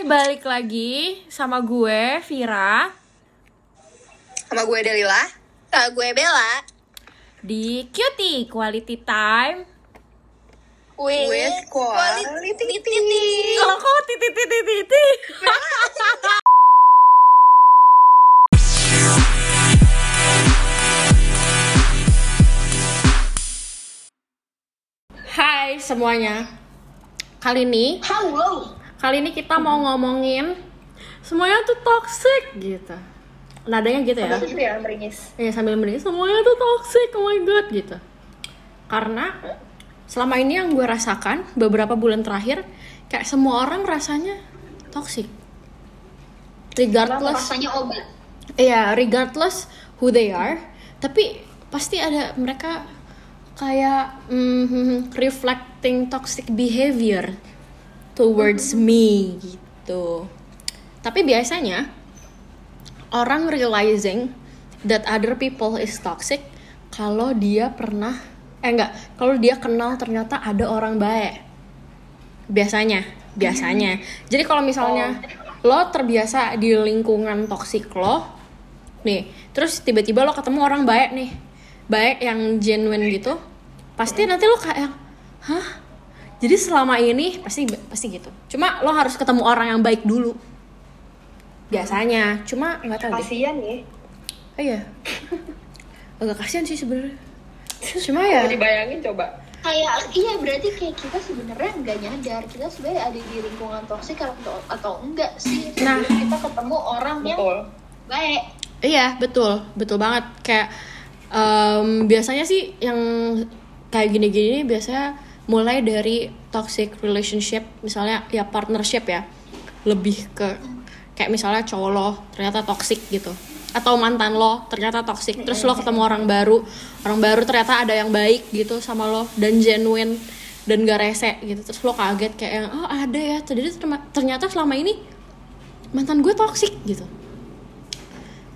balik lagi sama gue Vira Sama gue Delila Sama gue Bella di Cutie Quality Time. With, quality, Kalau kok titit titit titit. Hai semuanya. Kali ini Halo kali ini kita mau ngomongin semuanya tuh toxic gitu. Nadanya gitu ya. Ya meringis? Ya sambil meringis semuanya tuh toxic oh my god gitu. Karena selama ini yang gue rasakan beberapa bulan terakhir kayak semua orang rasanya toxic. Regardless Rasanya obat. Iya regardless who they are tapi pasti ada mereka kayak mm, reflecting toxic behavior towards me gitu. Tapi biasanya orang realizing that other people is toxic kalau dia pernah eh enggak kalau dia kenal ternyata ada orang baik. Biasanya biasanya. Jadi kalau misalnya lo terbiasa di lingkungan toksik lo nih terus tiba-tiba lo ketemu orang baik nih baik yang genuine gitu pasti nanti lo kayak hah jadi selama ini pasti pasti gitu cuma lo harus ketemu orang yang baik dulu biasanya cuma nggak tahu deh Kasian ya Oh iya. Agak kasihan sih sebenarnya. Cuma ya. Dibayangin coba kayak iya berarti kayak kita sebenarnya nggak nyadar kita sebenarnya ada di lingkungan toksik atau atau enggak sih Nah. Kita ketemu orang yang Betul baik Iya, betul. Betul banget. Kayak em, biasanya sih yang kayak gini-gini biasanya mulai dari toxic relationship, misalnya ya partnership ya. Lebih ke kayak misalnya cowok lo ternyata toxic gitu. Atau mantan lo ternyata toxic, terus lo ketemu orang baru, orang baru ternyata ada yang baik gitu sama lo dan genuine dan gak rese gitu. Terus lo kaget kayak yang, oh ada ya. Jadi ternyata selama ini mantan gue toxic gitu.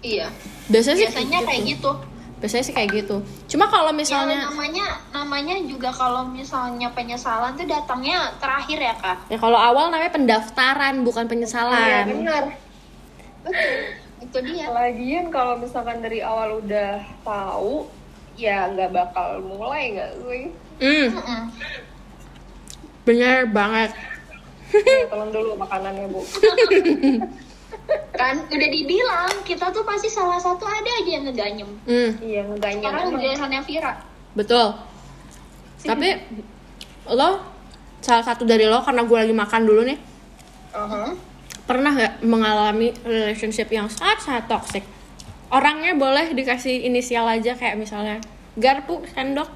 iya Biasanya, sih biasanya kayak gitu biasanya sih kayak gitu. Cuma kalau ya, misalnya namanya namanya juga kalau misalnya penyesalan tuh datangnya terakhir ya kak? Ya kalau awal namanya pendaftaran bukan Iya penyesalan benar itu dia. Lagian kalau misalkan dari awal udah tahu Ya nggak bakal mulai nggak gue hmm, Mm-mm. bener banget. Nih, Tolong dulu makanannya bu kan udah dibilang kita tuh pasti salah satu ada aja yang ngeganyem. Hmm, Iya ngeganyang sekarang biasanya Vira betul. Tapi lo salah satu dari lo karena gue lagi makan dulu nih. Aha. pernah gak mengalami relationship yang sangat sangat toxic? Orangnya boleh dikasih inisial aja kayak misalnya garpu sendok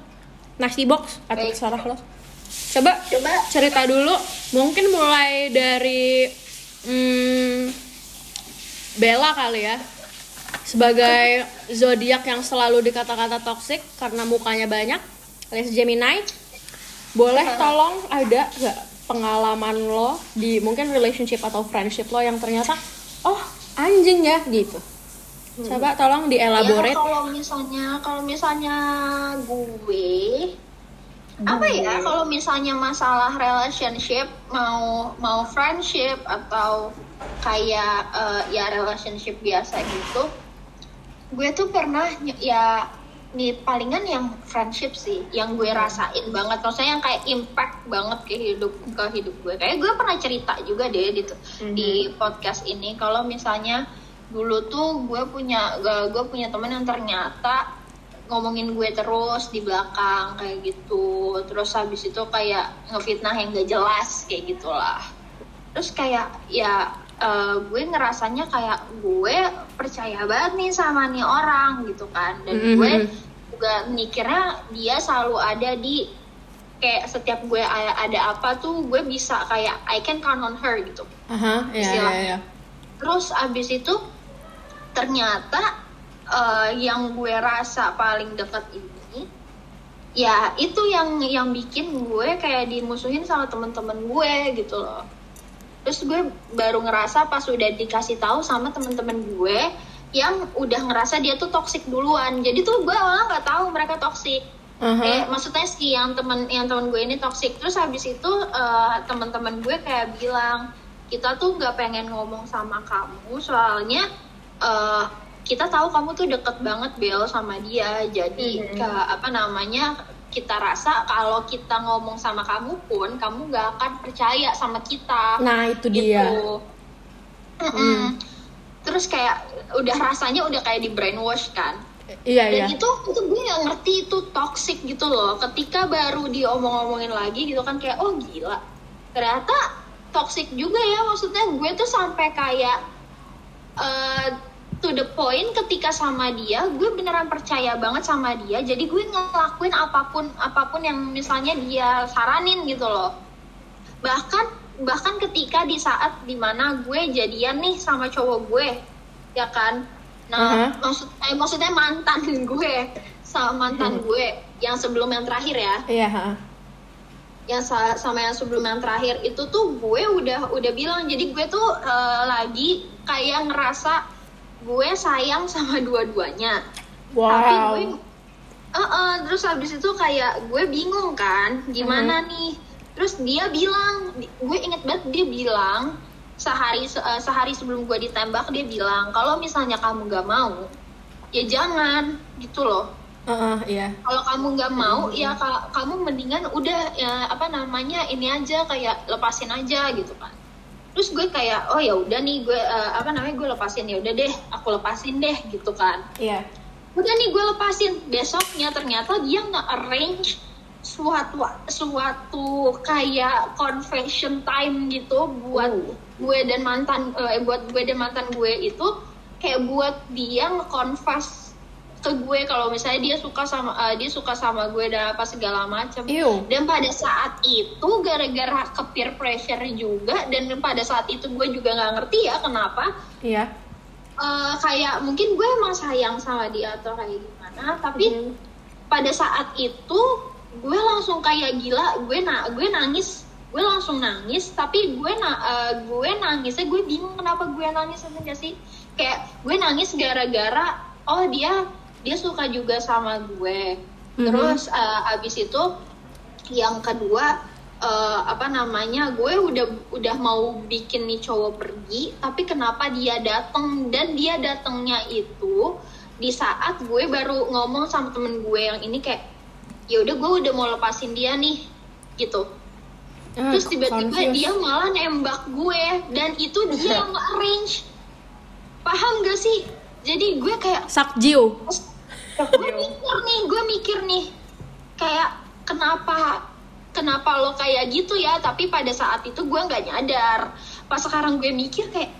nasi box atau Baik. terserah lo. Coba coba. cerita dulu. Mungkin mulai dari hmm, Bella kali ya. Sebagai zodiak yang selalu dikata-kata toxic karena mukanya banyak alias Gemini boleh tolong ada gak pengalaman lo di mungkin relationship atau friendship lo yang ternyata oh anjing ya gitu. Coba tolong Ya, dielaborate kalau misalnya kalau misalnya gue apa ya kalau misalnya masalah relationship mau mau friendship atau kayak eh, ya relationship biasa gitu gue tuh pernah ya nih palingan yang friendship sih yang gue rasain banget. Maksudnya yang kayak impact banget ke hidup ke hidup gue. Kayak gue pernah cerita juga deh di di podcast ini kalau misalnya dulu tuh gue punya gue gue punya teman yang ternyata ngomongin gue terus di belakang kayak gitu. Terus habis itu kayak ngefitnah yang gak jelas kayak gitulah. Terus kayak ya eh, gue ngerasanya kayak gue percaya banget nih sama nih orang gitu kan dan Mhm. gue juga mikirnya dia selalu ada di kayak setiap gue ada apa tuh gue bisa kayak I can count on her gitu Aha, ya, ya, istilahnya. ya. terus abis itu ternyata eh, yang gue rasa paling dekat ini ya itu yang yang bikin gue kayak dimusuhin sama temen-temen gue gitu loh terus gue baru ngerasa pas udah dikasih tahu sama temen-temen gue yang udah ngerasa dia tuh toxic duluan jadi tuh gue awalnya nggak tahu mereka toxic Aha. Eh, maksudnya si yang temen yang temen gue ini toxic terus habis itu eh, teman-teman gue kayak bilang kita tuh nggak pengen ngomong sama kamu soalnya eh, kita tahu kamu tuh deket banget Bel sama dia jadi Mhm. ke apa namanya kita rasa kalau kita ngomong sama kamu pun kamu nggak akan percaya sama kita Nah, itu dia. gitu. Mm-mm. Terus kayak udah rasanya udah kayak di brainwash kan. Iya, iya. Dan itu itu gue nggak ngerti itu toxic gitu loh. Ketika baru diomong-omongin lagi gitu kan kayak oh gila. Ternyata toxic juga ya maksudnya gue tuh sampai kayak eh, to the point ketika sama dia gue beneran percaya banget sama dia. Jadi gue ngelakuin apa pun apa pun yang misalnya dia saranin gitu loh. Bahkan bahkan ketika di saat di mana gue jadian nih sama cowok gue ya kan? Nah Aha. maksud eh, maksudnya mantan gue sama mantan gue yang sebelum yang terakhir ya. Iya, ha. yang sa- sama yang sebelum yang terakhir itu tuh gue udah udah bilang. Jadi gue tuh eh, lagi kayak ngerasa gue sayang sama dua-duanya. Tapi gue Wow. Eh, eh, terus habis itu kayak gue bingung kan gimana nih? Terus dia bilang gue inget banget dia bilang sehari se- eh, sehari sebelum gue ditembak dia bilang kalau misalnya kamu gak mau ya jangan gitu loh. Heeh, iya. kalau kamu nggak mau ya ka- kamu mendingan udah ya apa namanya ini aja kayak lepasin aja gitu kan terus gue kayak oh ya udah nih gue eh, apa namanya gue lepasin ya udah deh aku lepasin deh gitu kan Iya. udah nih gue lepasin besoknya ternyata dia nggak arrange suatu suatu kayak confession time gitu buat Oh. gue dan mantan eh, buat gue dan mantan gue itu kayak buat dia nge-confess ke gue kalau misalnya dia suka sama eh, dia suka sama gue dan apa segala macam Ew. dan pada saat itu gara-gara ke peer pressure juga dan pada saat itu gue juga nggak ngerti ya kenapa Iya. eh, kayak mungkin gue emang sayang sama dia atau kayak gimana tapi Mhm. pada saat itu gue langsung kayak gila gue na gue nangis gue langsung nangis tapi gue na eh, gue nangisnya gue bingung kenapa gue nangis gak sih kayak gue nangis gara-gara oh dia dia suka juga sama gue. Mhm. terus eh, abis itu yang kedua eh, apa namanya gue udah udah mau bikin nih cowok pergi tapi kenapa dia datang dan dia datangnya itu di saat gue baru ngomong sama temen gue yang ini kayak ya udah gue udah mau lepasin dia nih gitu. Ah, terus tiba-tiba dia malah nembak gue dan itu dia yang arrange paham gak sih jadi gue kayak Sakjiu. gue mikir nih gue mikir nih kayak kenapa kenapa lo kayak gitu ya? Tapi pada saat itu gue nggak nyadar. Pas sekarang gue mikir kayak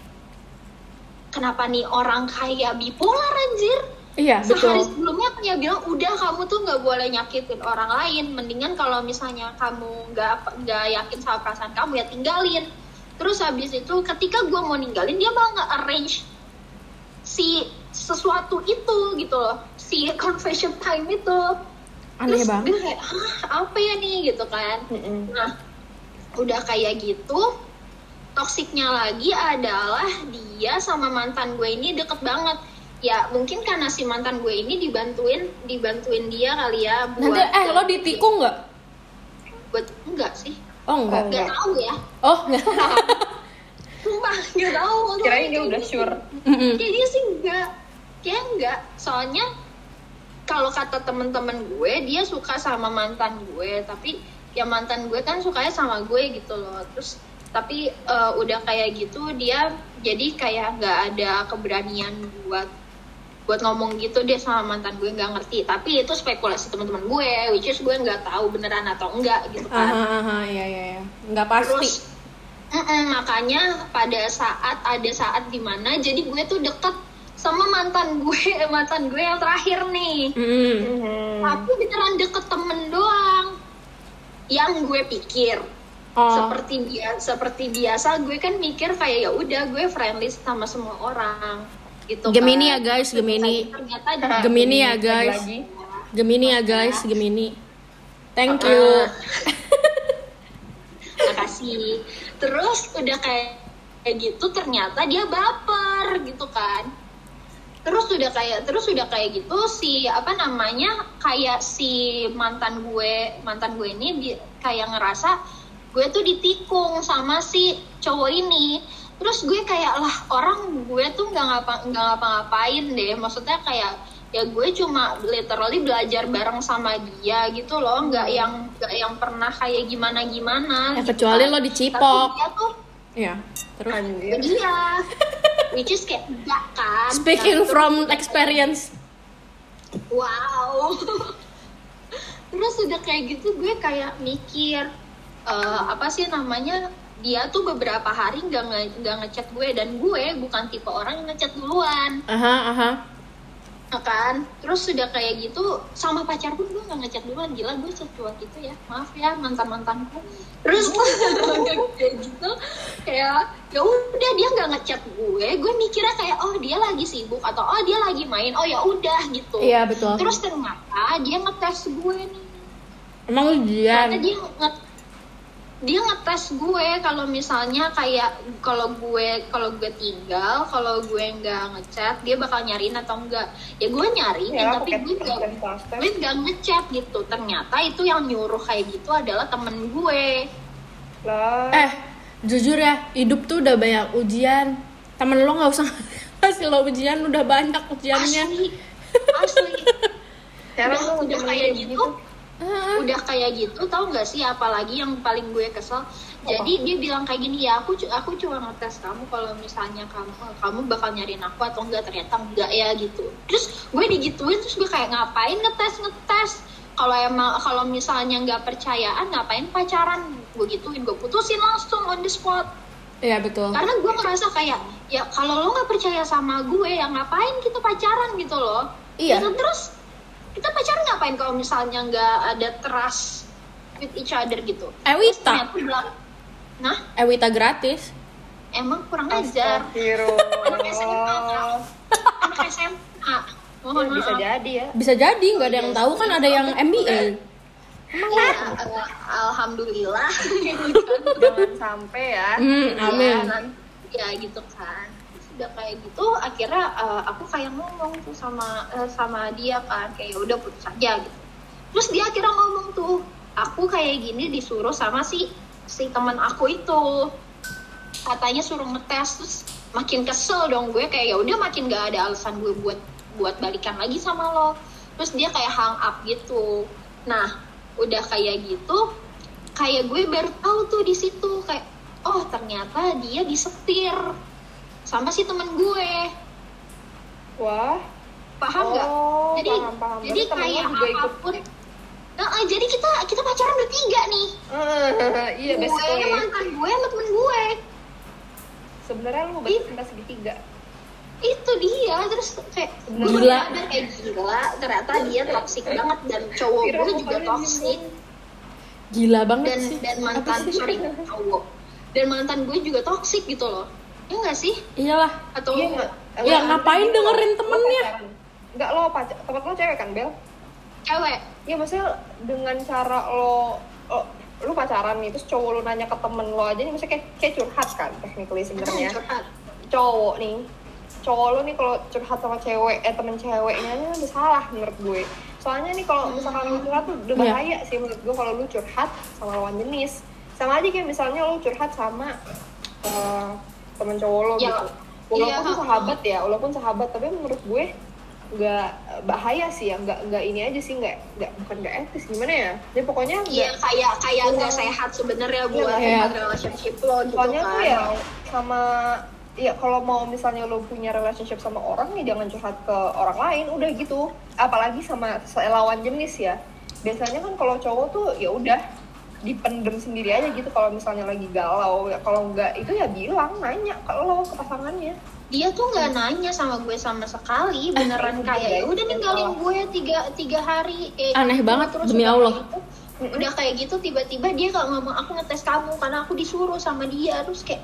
kenapa nih orang kayak bipolar anjir? Iya, sehari betul. sebelumnya dia bilang udah kamu tuh nggak boleh nyakitin orang lain. Mendingan kalau misalnya kamu nggak nggak yakin sama perasaan kamu ya tinggalin. Terus habis itu ketika gue mau ninggalin dia malah nggak arrange si sesuatu itu gitu loh si confession time itu Aneh terus banget. gue kayak Hah, apa ya nih gitu kan Mm-mm. Nah, udah kayak gitu, toksiknya lagi adalah dia sama mantan gue ini deket banget. Ya mungkin karena si mantan gue ini dibantuin, dibantuin dia kali ya buat. Nanti eh lo ditikung nggak? Buat enggak sih? Oh enggak. Enggak tahu ya. Oh enggak. Sumpah enggak tahu. Kirain dia udah sure. Mm-mm. Kayak dia sih enggak. Kayak enggak. Soalnya kalau kata temen-temen gue, dia suka sama mantan gue, tapi ya mantan gue kan sukanya sama gue gitu loh. Terus tapi eh, udah kayak gitu dia jadi kayak nggak ada keberanian buat buat ngomong gitu dia sama mantan gue nggak ngerti tapi itu spekulasi teman-teman gue which is gue nggak tahu beneran atau enggak gitu kan Aha, aha, iya iya iya. Nggak pasti. Terus mm-mm, makanya pada saat ada saat di mana jadi gue tuh deket sama mantan gue mantan gue yang terakhir nih. Mhm. Tapi beneran deket temen doang. Yang gue pikir Oh. seperti biasa seperti biasa gue kan mikir kayak ya udah gue friendly sama semua orang gitu. Gemini kan. ya guys, Gemini. Ternyata Gemini ya Lagi guys. lagi. Gemini ya guys, Gemini. Thank you. makasih terus udah kayak kayak gitu ternyata dia baper gitu kan. Terus udah kayak terus udah kayak gitu si apa namanya kayak si mantan gue mantan gue ini di- kayak ngerasa gue tuh ditikung sama si cowok ini. Terus gue kayak lah orang gue tuh nggak ngapa nggak ngapa-ngapain deh. Maksudnya kayak ya gue cuma literally belajar bareng sama dia gitu loh nggak yang nggak yang pernah kayak gimana gimana Ya, kecuali lo dicipok. tapi dia tuh Iya. Terus Anjir. dia which is kayak enggak kan speaking terus- from experience. wow terus udah kayak gitu gue kayak mikir eh, apa sih namanya dia tuh beberapa hari nggak nggak ngechat gue dan gue bukan tipe orang yang ngechat duluan Aha, aha. Ya kan? Terus sudah kayak gitu sama pacar pun gue nggak ngechat duluan. Gila gue setua gitu ya. Maaf ya mantan mantanku terus kayak gitu kayak ya udah dia nggak ngechat gue. Gue mikirnya kayak oh dia lagi sibuk atau oh dia lagi main. Oh ya udah gitu. Iya betul. terus ternyata dia ngetes gue nih. Emang ujian. ternyata dia nge dia ngetes gue kalau misalnya kayak kalau gue kalau gue tinggal kalau gue nggak ngechat dia bakal nyariin atau enggak ya gue nyariin Ya, tapi gue nggak gue nggak ngechat gitu ternyata itu yang nyuruh kayak gitu adalah temen gue Lah. Eh, jujur ya, hidup tuh udah banyak ujian. Temen lo nggak usah kasih lo ujian, udah banyak ujiannya. asli asli Sekarang udah udah kayak gitu. gitu Ah, udah kayak gitu tau nggak sih apalagi yang paling gue kesel? Jadi dia bilang kayak gini ya aku aku cuma ngetes kamu kalau misalnya kamu kamu bakal nyariin aku atau enggak ternyata enggak ya gitu. Terus gue digituin terus gue kayak ngapain ngetes ngetes? Kalau emang kalau misalnya nggak percayaan ngapain pacaran? Gue gituin gue putusin langsung on the spot. Iya betul. karena gue ngerasa kayak ya kalau lo nggak percaya sama gue ya ngapain kita pacaran? Gitu loh. Iya. Ya kan? terus kita pacaran ngapain kalau misalnya nggak ada trust with each other gitu Ewita, bilang nah Ewita gratis. emang kurang ajar anak SMA Astagfirullah. anak SMA mohon Ya, bisa maaf jadi ya. Bisa jadi, nggak ada yang tahu kan ada yang MBA. ya, eh, alhamdulillah Jangan sampai ya. Ya, amin. ya gitu kan sudah kayak gitu akhirnya eh, aku kayak ngomong tuh sama eh, sama dia kan kayak "Ya udah putus aja gitu. Terus dia akhirnya ngomong tuh aku kayak gini disuruh sama si si teman aku itu. Katanya suruh ngetes terus makin kesel dong gue kayak ya udah makin gak ada alasan gue buat buat balikan lagi sama lo. Terus dia kayak hang up gitu. Nah udah kayak gitu kayak gue baru tahu tuh di situ kayak oh ternyata dia disetir sama si temen gue Wah. paham nggak Oh, jadi paham, paham. jadi kayak juga ikut- apa pun Nah, jadi kita kita pacaran bertiga nih Eh, iya gue basically. mantan gue sama temen gue Sebenarnya lu berarti cinta segitiga. itu dia terus kayak gue Gila. sadar kayak gila ternyata dia toxic banget dan cowok Kira gue juga toxic Gila banget dan sih. dan mantan sorry cowok dan mantan gue juga toxic gitu loh ya nggak sih Iyalah. atau Iya nggak? Ya, ngapain dengerin temennya? Enggak lo pacar, temen lo cewek kan Bel? cewek Iya maksudnya dengan cara lo, lo lu pacaran nih terus cowok lu nanya ke temen lo aja nih maksudnya kayak, kayak curhat kan technically sebenarnya curhat cowok nih cowok lu nih kalau curhat sama cewek eh temen ceweknya ini udah salah menurut gue soalnya nih kalau misalkan lu curhat tuh udah Iya. bahaya sih menurut gue kalau lu curhat sama lawan jenis sama aja kayak misalnya lu curhat sama eh, temen cowok lo Ya, gitu. walaupun iya, sahabat ya walaupun sahabat tapi menurut gue nggak bahaya sih ya. Nggak nggak ini aja sih nggak nggak bukan nggak etis gimana ya? Jadi pokoknya Iya kayak kayak nggak sehat sebenarnya buat Iya. buat relationship lo gitu soalnya kan. tuh ya sama ya kalau mau misalnya lo punya relationship sama orang ya jangan curhat ke orang lain udah gitu. Apalagi sama lawan jenis ya. Biasanya kan kalau cowok tuh ya udah dipendem sendiri aja gitu kalau misalnya lagi galau ya kalau nggak itu ya bilang nanya kalau ke pasangannya Dia tuh nggak nanya sama gue sama sekali, beneran itu kayak ya udah itu ninggalin salah. gue tiga tiga hari. Kayak Aneh banget, Terus demi Allah. kayak gitu, udah kayak gitu tiba-tiba dia kalau ngomong aku ngetes kamu karena aku disuruh sama dia terus kayak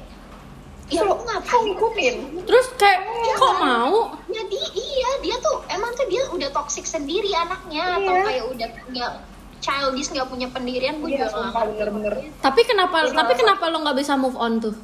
ya lu lo ngapain ngikutin? Terus kayak kok mau? jadi iya dia tuh emang tuh dia udah toxic sendiri anaknya atau Iya. kayak udah nggak childish nggak punya pendirian gue Iya, juga nggak bener-bener. Tapi kenapa tapi kenapa lo nggak bisa move on tuh?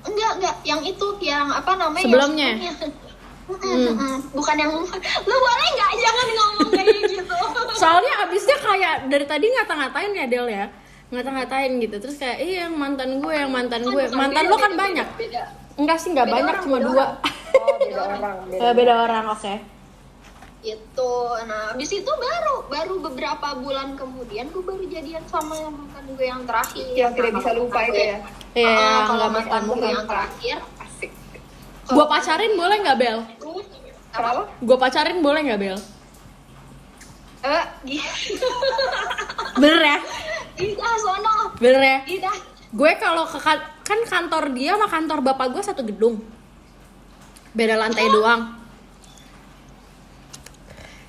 enggak enggak yang itu yang apa namanya Sebelumnya? yang sebelumnya. Mm, mm, bukan yang lu boleh nggak? Jangan ngomong kayak gitu. Soalnya abisnya kayak dari tadi ngata-ngatain ya Del ya. ngata-ngatain gitu. Terus kayak iya yang mantan gue yang mantan gue. Bukan, mantan beda, lo kan beda, banyak. beda. Enggak sih nggak banyak orang, cuma beda dua. oh beda orang beda, Eh, beda orang oke itu nah habis itu baru baru beberapa bulan kemudian gue baru jadian sama yang mantan gue yang terakhir. Yang tidak Nah, bisa kalau lupa itu ya? Iya, Ah, kalau nggak mantan bisa gue yang terakhir. Asik. Gue pacarin boleh nggak bel? Kenapa? Gue pacarin boleh nggak bel? Eh bener ya? Ida sono. Bener ya? Ida. Gue kalau ke kan, kan kantor dia sama kantor bapak gue satu gedung. Beda lantai doang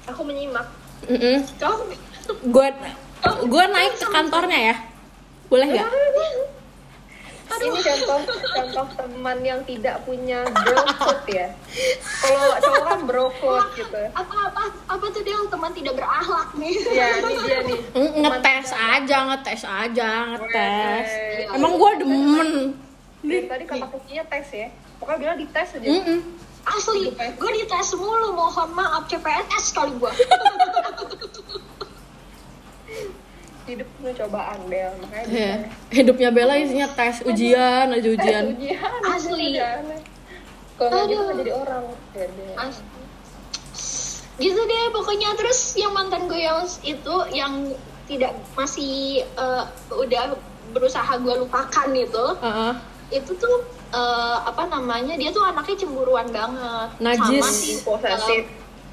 aku menyimak. Mm-mm. kamu gue gue naik ke kantornya ya. Boleh nggak? Ini contoh contoh teman yang tidak punya bro code ya. Kalau cowok kan bro code gitu. Apa apa apa tuh dia? Teman tidak berakhlak nih. Ya ini dia nih. Mm, ngetes aja ngetes aja ngetes. Emang gue demen. Dari tadi kata kuncinya tes ya. Pokoknya bilang dites aja. Mm-mm. Asli gue dites mulu mohon maaf CPNS kali gue hidup penuh cobaan Bel makanya Iya. bisa hidupnya Bella isinya tes ujian aja tes ujian ujian Asli. kalau gitu nggak jadi orang Ya, deh. As- gitu deh pokoknya terus yang mantan gue yang itu yang tidak masih eh, udah berusaha gue lupakan itu Heeh. itu tuh eh, apa namanya dia tuh anaknya cemburuan banget. Najis. sama si Posesif. eh,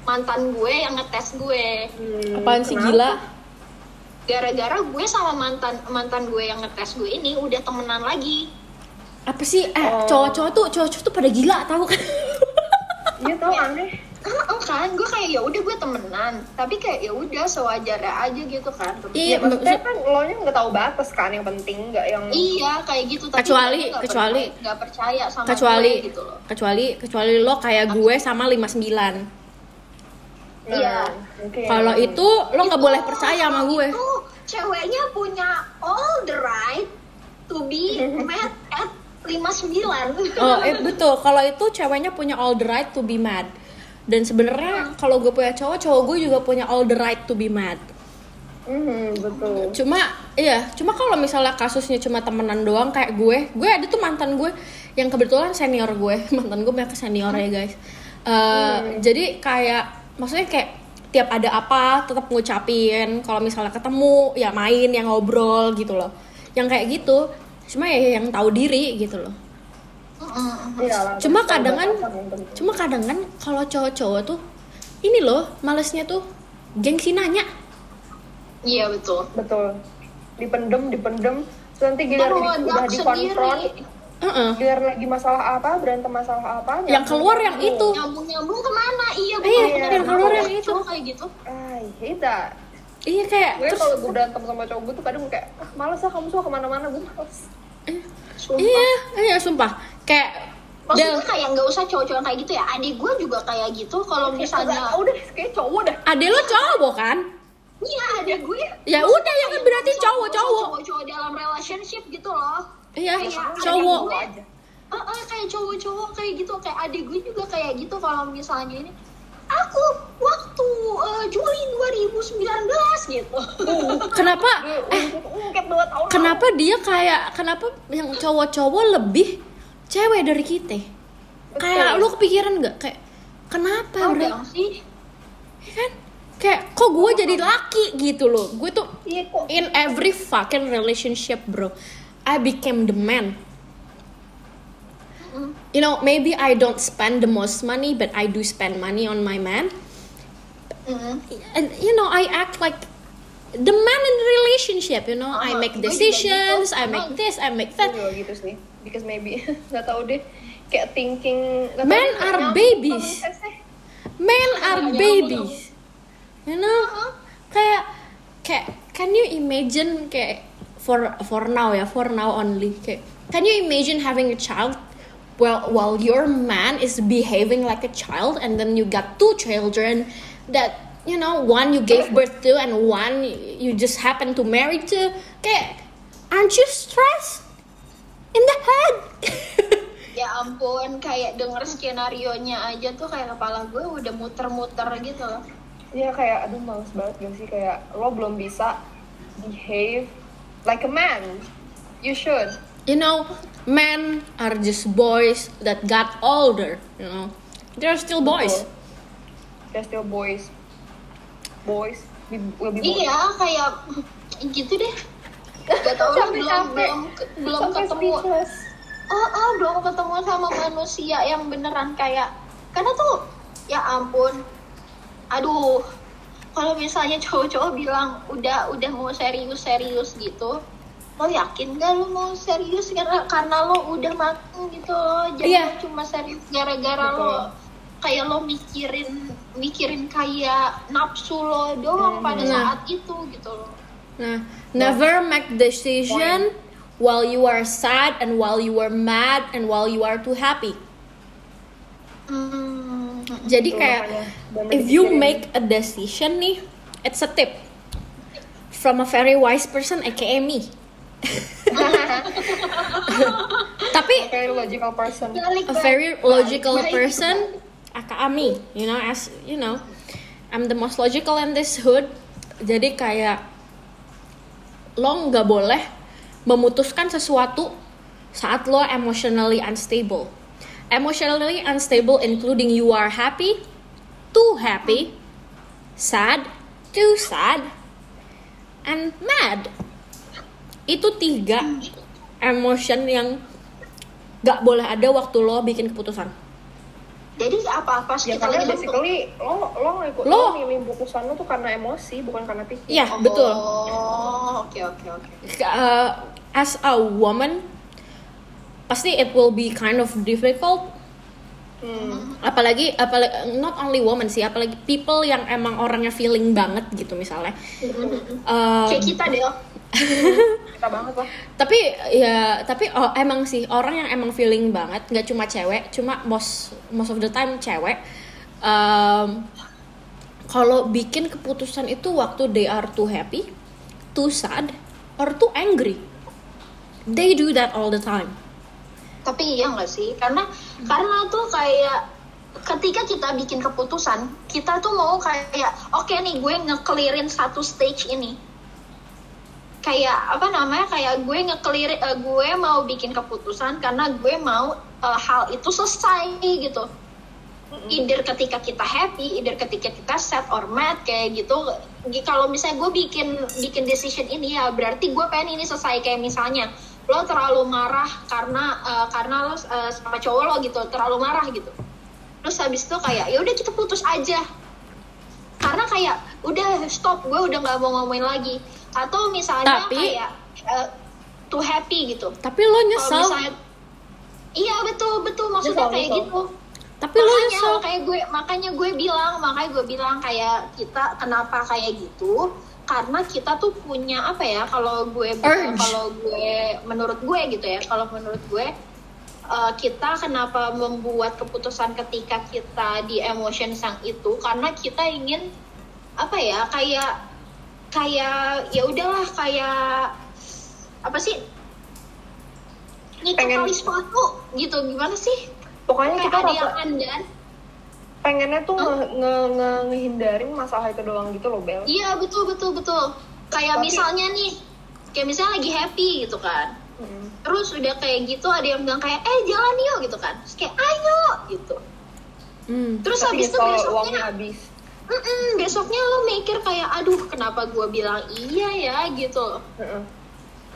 mantan gue yang ngetes gue. Hmm, apaan sih gila? gara-gara gue sama mantan mantan gue yang ngetes gue ini udah temenan lagi. Apa sih? Eh Oh. cowok-cowok tuh cowok-cowok tuh pada gila tahu kan? Iya tau aneh Heeh, kan. Gue kayak ya udah gue temenan. Tapi kayak ya udah sewajarnya aja gitu kan. Iya, Iya, maksudnya maksud- kan lo nya nggak tahu batas kan yang penting nggak yang Iya kayak gitu. Tapi Kecuali- nggak kecuali- nggak percaya sama kecuali gue gitu loh. kecuali kecuali lo kayak gue sama 59 Nah, Iya. mungkin. kalau itu lo nggak boleh percaya sama gue. itu ceweknya punya all the right to be mad at 59 oh eh, betul. Kalau itu ceweknya punya all the right to be mad dan sebenarnya kalau gue punya cowok cowok gue juga punya all the right to be mad. Mhm, betul. Cuma iya cuma kalau misalnya kasusnya cuma temenan doang kayak gue gue ada tuh mantan gue yang kebetulan senior gue. Mantan gue banyak senior ya guys. Eh, jadi kayak maksudnya kayak tiap ada apa tetap ngucapin. Kalau misalnya ketemu ya main yang ngobrol gitu loh. Yang kayak gitu. Cuma ya yang tahu diri gitu loh Iya lah, cuma kadang kan cuma kadang kan kalau cowok-cowok tuh ini loh malesnya tuh gengsi nanya. Iya betul. Betul. Dipendem dipendem. Terus nanti giliran di- udah dikonfront. Heeh. giliran lagi masalah apa berantem masalah apa yang keluar yang itu. Nyambung nyambung ke mana? Iya Iya, betul yang keluar yang itu. Kayak gitu. I hate that iya kayak gue terus kalau gue berantem sama cowok gue tuh kadang kayak ah males ah kamu suka ke mana-mana gue males Sumpah. iya iya sumpah. Kayak maksudnya Del, kayak nggak usah cowok-cowok kayak gitu ya? Adik gue juga kayak gitu kalau misalnya udah kayak cowok dah. Ade lo cowok kan? Iya adik gue ya. Udah ya kan berarti cowok cowok. cowok-cowok dalam relationship gitu loh. Iya Kayak cowok adik gue, aja. eh, eh, kayak cowok-cowok kayak gitu. Kayak adik gue juga kayak gitu kalau misalnya ini aku waktu eh, Juli 2019 gitu. Kenapa? Eh ungkep dua tahun kenapa dia kayak kenapa yang cowok-cowok lebih cewek dari kita? Kayak lu kepikiran nggak? Kayak kenapa Kadang sih. Ya kan? Kayak kok gue jadi laki gitu loh? Gue tuh iya in every fucking relationship bro. I became the man Mm. you know maybe I don't spend the most money but I do spend money on my man. Mm. and you know I act like the man in the relationship you know. I Ah, make decisions gitu. I make this I make that. Gitu sih. Because maybe nggak tahu deh. Kayak thinking Men are babies. men are babies. You know? Uh-huh. kayak kayak can you imagine kayak for for now ya for now only. Kayak can you imagine having a child well while your man is behaving like a child and then you got two children that you know one you gave birth to and one you just happen to marry to kayak aren't you stressed? In the head. Ya ampun kayak denger skenario nya aja tuh kayak kepala gue udah muter-muter gitu loh. Iya kayak aduh males banget gak sih? Kayak lo belum bisa behave like a man. You should you know men are just boys that got older you know they're still boys Betul. they're still boys boys will be boys Iya, kayak gitu deh. Gak tau lah Sampai belum belum belum Sampai ketemu. speechless. Oh, oh, belum ketemu sama manusia yang beneran kayak karena tuh ya ampun. Aduh. Kalau misalnya cowok-cowok bilang udah udah mau serius-serius gitu, lo yakin gak lo mau serius karena karena lo udah mateng gitu loh. Jangan Iya. cuma serius gara-gara Betul. lo kayak lo mikirin mikirin kayak nafsu lo doang pada Nah. saat itu gitu loh. Nah, never make decision while you are sad and while you are mad and while you are too happy. Hmm. Jadi Betul, kayak bener if you make a decision nih, it's a tip from a very wise person aka me. Tapi very logical person a very logical person aka me, you know as you know, I'm the most logical in this hood. Jadi kayak lo nggak boleh memutuskan sesuatu saat lo emotionally unstable. Emotionally unstable including you are happy, too happy, sad, too sad, and mad. Itu tiga emotion yang gak boleh ada waktu lo bikin keputusan. Jadi apa-apa ya kita karena lihat basically lo lo ngikut Lo- lo milih putusan lo tuh karena emosi bukan karena pikir Iya, Oh, betul. Oke oke oke. Uh, as a woman, pasti it will be kind of difficult. Hmm. Apalagi, apalagi not only woman sih, apalagi people yang emang orangnya feeling banget gitu misalnya. Um, Kayak kita deh. Kita banget lah tapi ya tapi oh, emang sih orang yang emang feeling banget nggak cuma cewek cuma most most of the time cewek um, kalau bikin keputusan itu waktu they are too happy too sad or too angry they do that all the time Tapi iya nggak sih? Karena karena tuh kayak ketika kita bikin keputusan, kita tuh mau kayak oke nih gue nge-clearin satu stage ini. Kayak apa namanya? Kayak gue nge-clear eh, gue mau bikin keputusan karena gue mau eh, hal itu selesai gitu. Either ketika kita happy, either ketika kita sad or mad kayak gitu. Gi- Kalau misalnya gue bikin bikin decision ini ya berarti gue pengen ini selesai kayak misalnya lo terlalu marah karena eh, karena lo eh, sama cowok lo gitu terlalu marah gitu. Terus habis itu kayak ya udah kita putus aja. Karena kayak udah stop gue udah nggak mau ngomongin lagi. Atau misalnya Tapi- kayak eh, too happy gitu. tapi lo nyesel. misalnya iya betul betul. Maksudnya Nyesel, kayak nyesel. gitu. Tapi lo makanya nyesel. kayak gue makanya gue bilang makanya gue bilang kayak kita kenapa kayak gitu? Karena kita tuh punya apa ya kalau gue kalau gue menurut gue gitu ya. Kalau menurut gue eh, kita kenapa membuat keputusan ketika kita di emotion sang itu? Karena kita ingin apa ya kayak kayak ya udahlah kayak apa sih Pengen- ngikut sepatu gitu gimana sih pokoknya kayak kita ada yang andan pengennya tuh nge, nge, nge- ngehindarin masalah itu doang gitu loh Bel Iya betul betul betul. Kayak Tapi- misalnya nih, kayak misalnya lagi happy gitu kan. Hmm. Terus udah kayak gitu ada yang bilang kayak eh jalan yuk gitu kan. Terus kayak ayo gitu. Hmm. Terus tapi habis itu besoknya, uangnya habis mm-mm, besoknya lo mikir kayak aduh kenapa gue bilang iya ya gitu. Heeh.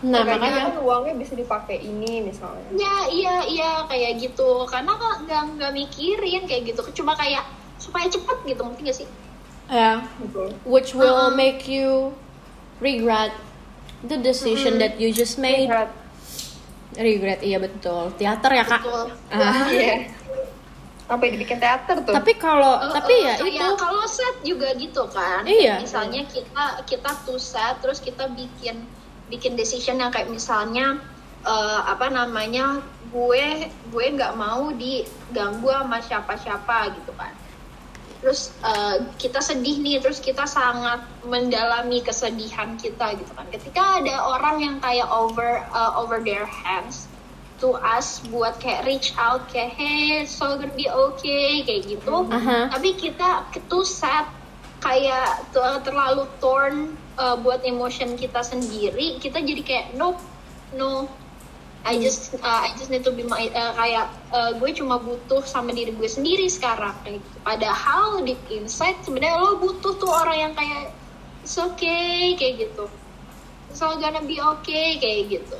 nah Makanya makanya kan uangnya bisa dipakai ini misalnya Ya iya iya kayak gitu. Karena kan nggak nggak mikirin kayak gitu. Cuma kayak supaya cepet gitu mungkin gak sih? ya betul which will Uh-uh. make you regret the decision that you just made Berat. regret iya betul teater ya kak Betul. Ah. Iya. Sampai dibikin teater tuh. Tapi kalau Uh, tapi uh, ya kayak itu kalau set juga gitu kan. Iya. Kayak misalnya kita kita tuh set terus kita bikin bikin decision yang kayak misalnya eh, apa namanya gue gue nggak mau diganggu sama siapa-siapa gitu kan. Terus eh, kita sedih nih terus kita sangat mendalami kesedihan kita gitu kan. Ketika ada orang yang kayak over uh, over their hands to us buat kayak reach out kayak hey so gonna be okay kayak gitu Aha. tapi kita too sad kayak te- terlalu torn uh, buat emotion kita sendiri kita jadi kayak no no I just uh, I just need to be my uh, kayak uh, gue cuma butuh sama diri gue sendiri sekarang kayak gitu. Padahal deep inside sebenarnya lo butuh tuh orang yang kayak it's okay kayak gitu. It's all gonna be okay kayak gitu.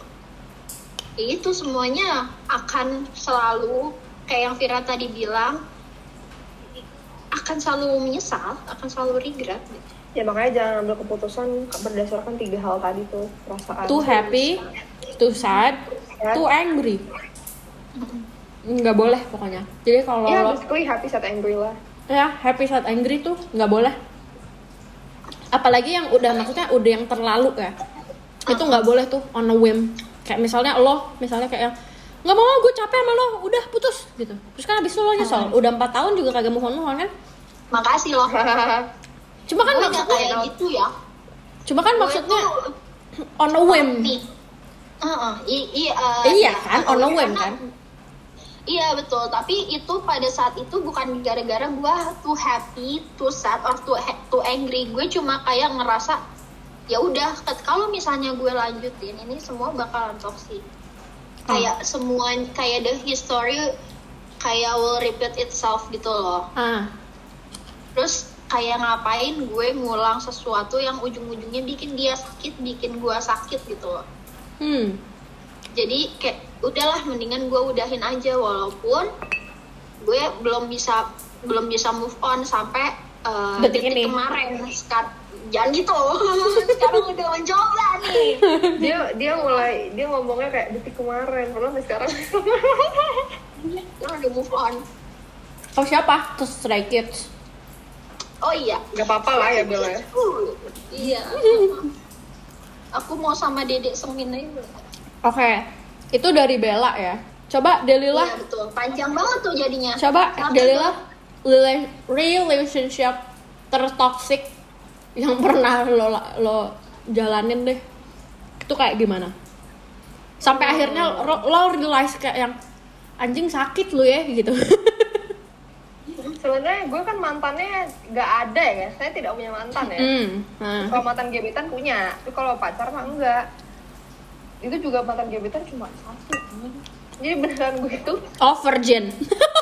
Kayak itu semuanya akan selalu kayak yang Vira tadi bilang akan selalu menyesal, akan selalu regret. Gitu. ya makanya jangan ambil keputusan berdasarkan tiga hal tadi tuh perasaan. Too happy too sad too angry. Nggak boleh pokoknya. Jadi kalau ya lo basically happy sad angry lah. Ya happy saat angry tuh nggak boleh. Apalagi yang udah maksudnya udah yang terlalu ya itu nggak boleh tuh on a whim kayak misalnya lo misalnya kayak yang, nggak mau gue capek sama lo udah putus gitu. Terus kan abis itu lo nyesel. Udah empat tahun juga kagak move on move on kan? Makasih loh. cuma kan Gue maksudnya kayak gitu ya. cuma kan maksudnya tuh on a whim. I- i- uh, iya ya, kan on a whim kan? Iya betul, tapi itu pada saat itu bukan gara-gara gue too happy, too sad, or too, too angry. Gue cuma kayak ngerasa ya udah, kalau misalnya gue lanjutin ini semua bakalan toxic. Kayak semua kayak the history kayak will repeat itself gitu loh. ah Terus kayak ngapain gue ngulang sesuatu yang ujung-ujungnya bikin dia sakit, bikin gue sakit gitu loh. hmm jadi kayak udahlah mendingan gue udahin aja walaupun gue belum bisa belum bisa move on sampai uh, Detik ini. detik, kemarin sekarang jangan gitu. Sekarang udah mencoba nih. Dia dia mulai dia ngomongnya kayak detik kemarin padahal sampai sekarang sekarang udah move on. Oh siapa? Terus stray kids. Oh iya. Nggak apa-apa lah ya Bella ya. Uh, iya. Aku mau sama dedek semin aja oke. Itu dari Bella ya. Coba Delila iya betul. Panjang banget tuh jadinya. Coba Sampai Delila rela- relationship tertoxic yang pernah lo lo jalanin deh itu kayak gimana? Sampai akhirnya lo, lo realize kayak yang anjing sakit lu ya gitu. Sebenarnya gue kan mantannya nggak ada ya saya tidak punya mantan ya. Hmm. nah. kalau mantan gebetan punya tapi kalau pacar mah enggak. Itu juga mantan gebetan cuma satu. Jadi beneran gue itu oh virgin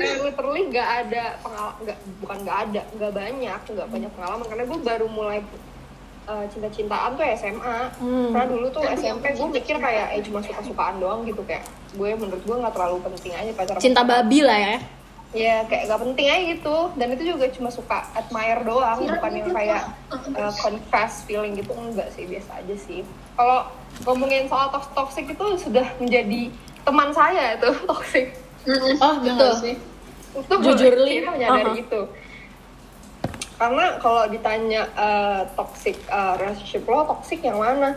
eh, literally nggak ada pengalaman nggak bukan nggak ada nggak banyak nggak banyak pengalaman. Karena gue baru mulai eh, cinta-cintaan tuh SMA Hmm. karena dulu tuh SMP gue mikir kayak eh cuma suka-sukaan doang gitu. Kayak gue menurut gue nggak terlalu penting aja pacaran cinta babi lah ya. Ya kayak gak penting aja gitu. Dan itu juga cuma suka admire doang Kira bukan yang kayak uh, confess feeling gitu. Enggak sih biasa aja sih. Kalau ngomongin soal tox- toxic itu sudah menjadi teman saya itu toxic oh Iya betul. sih? itu Jujur, Li. menyadari Uh-huh. itu karena kalau ditanya uh, toxic uh, relationship lo toxic yang mana?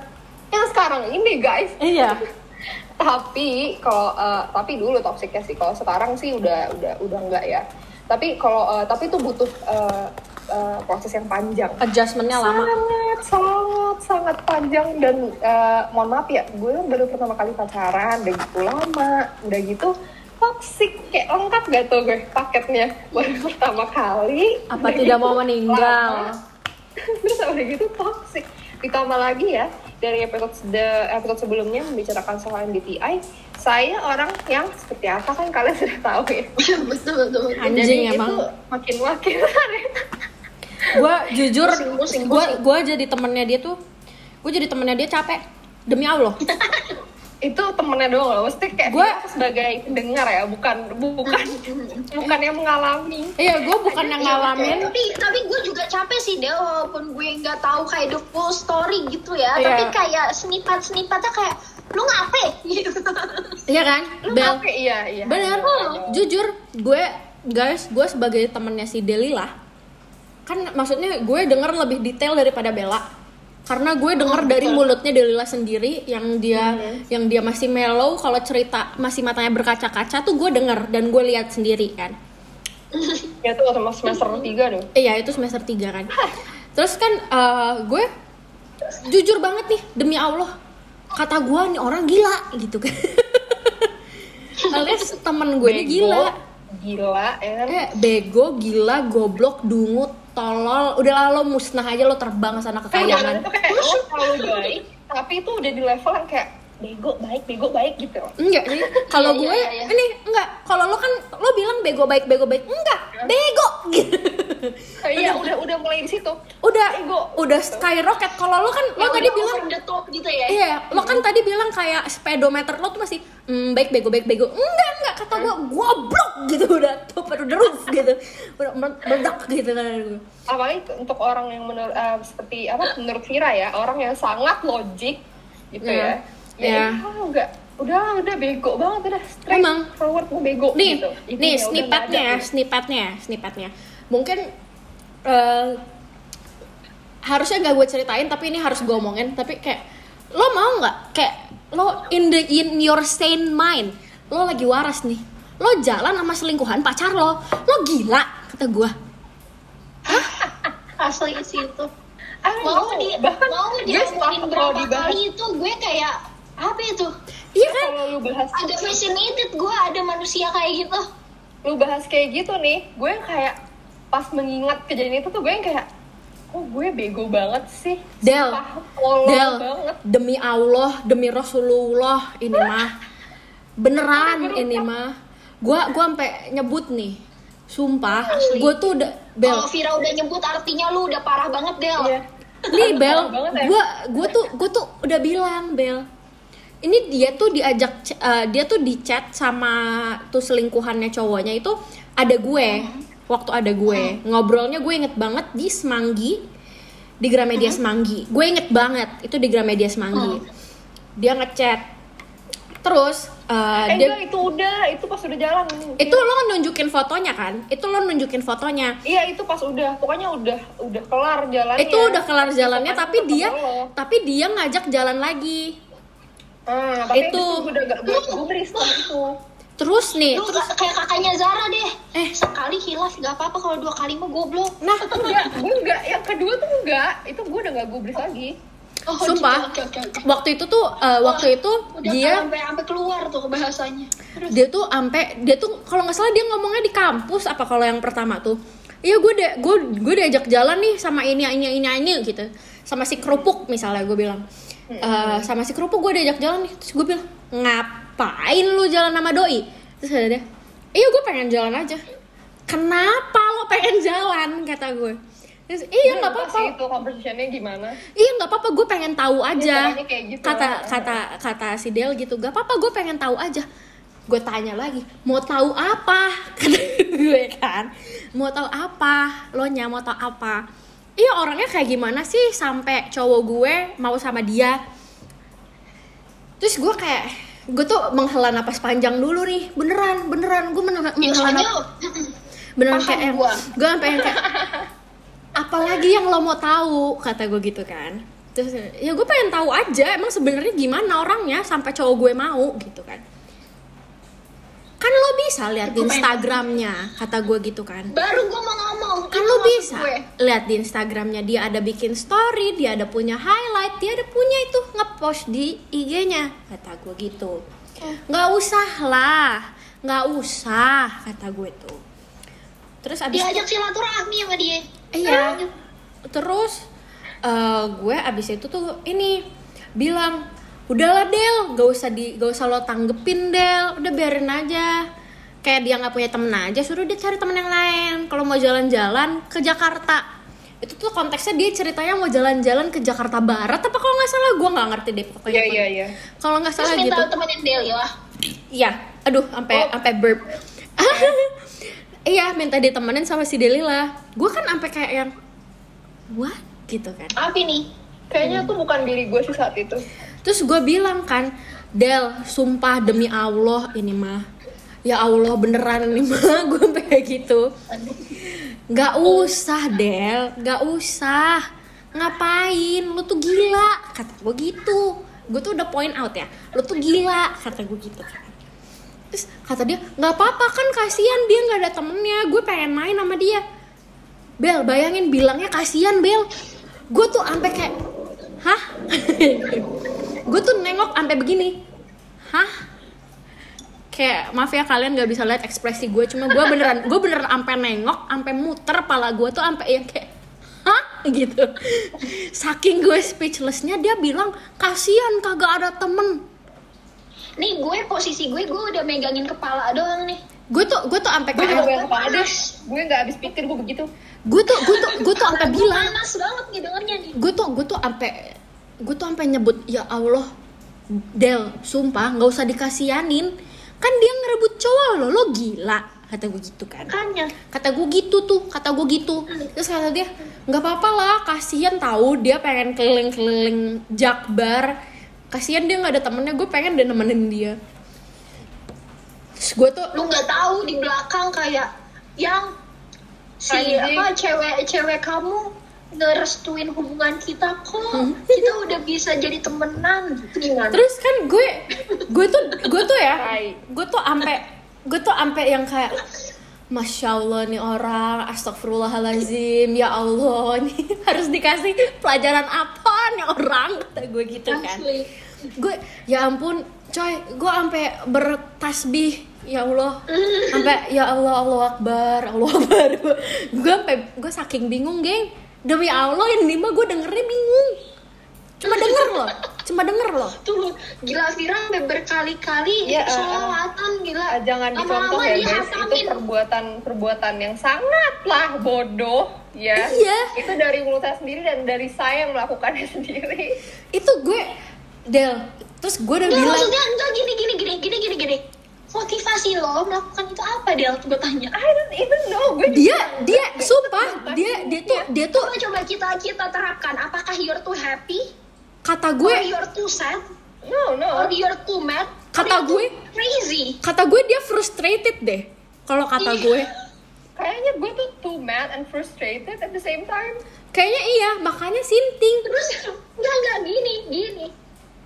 Yang sekarang ini guys. Iya. Tapi kalau eh, tapi dulu toksiknya sih. Kalau sekarang sih udah udah udah enggak ya. Tapi kalau eh, tapi itu butuh eh, eh, proses yang panjang. Adjustmentnya lama. Sangat sangat sangat panjang. Dan eh, mohon maaf ya gue baru pertama kali pacaran udah gitu lama udah gitu toksik kayak lengkap gak tuh gue paketnya? Baru pertama kali. Apa tidak gitu mau meninggal? Lama. terus udah gitu toxic. Ditambah lagi ya dari episode the episode sebelumnya membicarakan soal MBTI saya orang yang seperti apa kan kalian sudah tahu ya? Betul betul Anjing emang. itu makin makin gue jujur gue gue jadi temennya dia tuh gue jadi temennya dia capek. Demi allah itu temennya doang loh mesti kayak Gua- kita sebagai pendengar ya bukan bukan bukan yang mengalami. Iya gue bukan yang ngalamin. tapi tapi gue juga capek sih deh walaupun gue nggak tahu kayak the full story gitu ya Iya. tapi kayak snippet snippetnya kayak lu ngapain? Gitu iya kan? Lu Bel capek iya iya. Bener. Jujur gue guys gue sebagai temennya si Delila kan maksudnya gue denger lebih detail daripada Bella karena gue denger dari mulutnya Delila sendiri yang dia yang dia masih mellow kalau cerita masih matanya berkaca-kaca tuh gue denger dan gue lihat sendiri kan. Ya tuh waktu semester tiga tuh Iya itu semester 3 kan. Terus kan eh, gue jujur banget nih demi Allah Kata gue nih orang gila gitu kan. Alias temen gue ini Bego, gila. gila ya kan Eh bego, gila, goblok, dungut tolol. Udah lah lo musnah aja lo terbang sana ke kayak kayangan. itu kayak terlalu baik tapi itu udah di level yang kayak bego baik bego baik gitu. Enggak sih. Kalau Iya, gue iya, iya. ini enggak. Kalau lo kan lo bilang bego baik bego baik. Enggak bego. Gitu iya udah udah. mulai di situ. Udah Bego. udah skyrocket. Kalau lo kan lo Yang tadi udah bilang gitu ya? Iya, lo kan tadi bilang kayak speedometer lo tuh masih mm, baik bego baik bego. Enggak, enggak. Kata gua goblok gitu. Udah top of the roof gitu. Udah mel- meledak gitu kan. Gue. apalagi untuk orang yang menurut eh, seperti apa menurut Vira ya orang yang sangat logik gitu Iya. ya Ya. Itu enggak udah udah bego banget udah straight Emang. forward mau bego Nih, gitu. Nih nggak ada. tuh. snippetnya, snippetnya. Mungkin eh, harusnya gak gue ceritain tapi ini harus gue omongin. Tapi kayak lo mau nggak? Kayak lo in the in your sane mind lo lagi waras nih. Lo jalan sama selingkuhan pacar lo. Lo gila kata gue asli sih itu. Don't mau di bahkan mau diomongin kalau berapa dibahas kali itu gue kayak apa itu iya kan kalau lu bahas agak fascinated gue ada manusia kayak gitu lu bahas kayak gitu nih gue yang kayak pas mengingat kejadian itu tuh gue yang kayak oh gue bego banget sih Del, Del, banget demi Allah, demi Rasulullah ini mah beneran ini mah. Gua gua sampai nyebut nih. Sumpah, Asli. gue tuh udah Bel. kalau Vira udah nyebut artinya lu udah parah banget Del iya Nih Bel, banget ya. gue gue tuh gue tuh udah bilang Bel. Ini dia tuh diajak eh, dia tuh di chat sama tuh selingkuhannya cowoknya itu ada gue. Waktu ada gue ngobrolnya gue inget banget di Semanggi di Gramedia Semanggi. Gue inget banget itu di Gramedia Semanggi. Dia ngechat. Terus eh, eh dia enggak itu udah itu pas udah jalan itu lo nunjukin fotonya kan? Itu lo nunjukin fotonya. iya itu pas udah pokoknya udah udah kelar jalannya Itu udah kelar jalannya tapi dia tapi dia ngajak jalan lagi. Ah, tapi Itu. itu gue udah gak gubris itu. Terus nih, lu terus ka- kayak kakaknya Zara deh. Eh. sekali hilaf gak apa-apa kalau dua kali mah goblok. Nah. Enggak gue enggak yang kedua tuh enggak itu gue udah gak gubris lagi. Oh, Sumpah, oke, oke, oke. waktu itu tuh eh, waktu itu udah dia sampai sampai keluar tuh bahasanya. Terus, dia tuh ampe dia tuh kalau nggak salah dia ngomongnya di kampus apa kalau yang pertama tuh. Iya gue de gue gue diajak jalan nih sama ini ini ini ini gitu. Sama si kerupuk misalnya gue bilang Eh, sama si kerupuk gue diajak jalan nih. Terus gue bilang ngapain lu jalan sama doi? Terus ada dia iya gue pengen jalan aja. Kenapa lo pengen jalan? kata gue terus iya nggak apa-apa. itu conversationnya gimana? Iya nggak apa-apa gue pengen tahu aja. pokoknya kayak gitu. kata kata kata si Del gitu gak apa-apa gue pengen tahu aja. Gue tanya lagi mau tahu apa? Kata gue kan. Mau tahu apa? Lo nya mau tahu apa iya orangnya kayak gimana sih sampai cowok gue mau sama dia? Terus gue kayak gue tuh menghela napas panjang dulu nih. Beneran beneran. Gue menghela biasanya napas beneran kayak yang gua. gue sampai yang kayak apalagi yang lo mau tahu kata gue gitu kan. Terus ya gue pengen tahu aja emang sebenarnya gimana orangnya sampai cowok gue mau gitu kan kan lo bisa lihat di Instagramnya kata gue gitu kan. Baru gue mau ngomong. Kan lo bisa lihat di Instagramnya dia ada bikin story dia ada punya highlight dia ada punya itu ngepost di IG-nya kata gue gitu. Nggak usah lah nggak usah kata gue tuh terus abis diajak silaturahmi sama dia. Iya. Terus eh, gue abis itu tuh ini bilang udahlah Del, gak usah di, gak usah lo tanggepin Del, udah biarin aja. Kayak dia nggak punya temen aja, suruh dia cari temen yang lain. Kalau mau jalan-jalan ke Jakarta, itu tuh konteksnya dia ceritanya mau jalan-jalan ke Jakarta Barat, apa kalau nggak salah gue nggak ngerti deh pokoknya. iya iya iya Kalau nggak terus salah minta gitu. temenin Del ya Iya, aduh, sampai Oh. sampai burp. iya, minta ditemenin sama si Delila. Gue kan sampai kayak yang what gitu kan. apa nih kayaknya tuh bukan diri gue sih saat itu Terus gue bilang kan, Del, sumpah demi Allah ini mah. Ya Allah beneran ini mah gue kayak gitu. Gak usah Del, gak usah. Ngapain? Lu tuh gila, kata gue gitu. Gue tuh udah point out ya, lu tuh gila, kata gue gitu kan. Terus kata dia, nggak apa-apa kan kasihan dia nggak ada temennya, gue pengen main sama dia. Bel, bayangin bilangnya kasihan Bel. Gue tuh sampai kayak, hah? gue tuh nengok sampai begini, hah? kayak maaf ya kalian nggak bisa lihat ekspresi gue cuma gue beneran gue beneran sampai nengok sampai muter pala gue tuh sampai yang kayak hah? gitu. Saking gue speechlessnya dia bilang kasihan kagak ada temen. Nih gue posisi gue gue udah megangin kepala doang nih. Gue tuh gue tuh sampai gue kayak pengen kepala deh gue nggak habis pikir gue begitu. Gue tuh gue tuh gue tuh sampai Gue bilang panas banget nih dengernya nih. gue tuh gue tuh sampai gue tuh sampai nyebut ya Allah Del sumpah nggak usah dikasianin kan dia ngerebut cowok lo lo gila kata gue gitu kan. Makanya. Kata gue gitu tuh kata gue gitu. Terus kata dia nggak apa-apa lah kasihan tahu dia pengen keliling-keliling jakbar. Kasihan dia nggak ada temennya gue pengen deh nemenin dia. Terus gue tuh lu nggak tahu di belakang kayak yang si Anjing. apa cewek cewek kamu ngerestuin hubungan kita kok. Kita udah bisa jadi temenan. Gitu gimana? Terus kan gue gue tuh gue tuh ya gue tuh ampe gue tuh ampe yang kayak Masya Allah nih orang Astagfirullahalazim Ya Allah nih harus dikasih pelajaran apa nih orang? Kata gue gitu kan. Asli. Gue ya ampun coy Gue ampe bertasbih Ya Allah. Sampai ya Allah Allah Akbar Allah Akbar. Gue ampe gue saking bingung geng Demi Allah ini mah gue dengernya bingung. Cuma denger loh Cuma denger loh. Tuh gila sampai berkali-kali Iya, eh, selawatan gila. Ah, jangan dicontoh ya guys. Itu perbuatan perbuatan yang sangatlah bodoh ya. Iya. itu dari mulut saya sendiri dan dari saya yang melakukannya sendiri. Itu gue Del terus gue udah bilang maksudnya enggak gini gini gini gini gini gini motivasi lo melakukan itu apa? Del gue tanya I don't even know. Gue dia juga- dia gue- sumpah dia dia tuh dia tuh coba coba kita kita terapkan. Apakah you're too happy? Kata or gue you're too sad? No no. Or you're too mad? Kata or you're gue- crazy. kata gue dia frustrated deh kalau kata Iya. gue. Kayaknya gue tuh too mad and frustrated at the same time. Kayaknya iya makanya sinting. Terus enggak enggak gini gini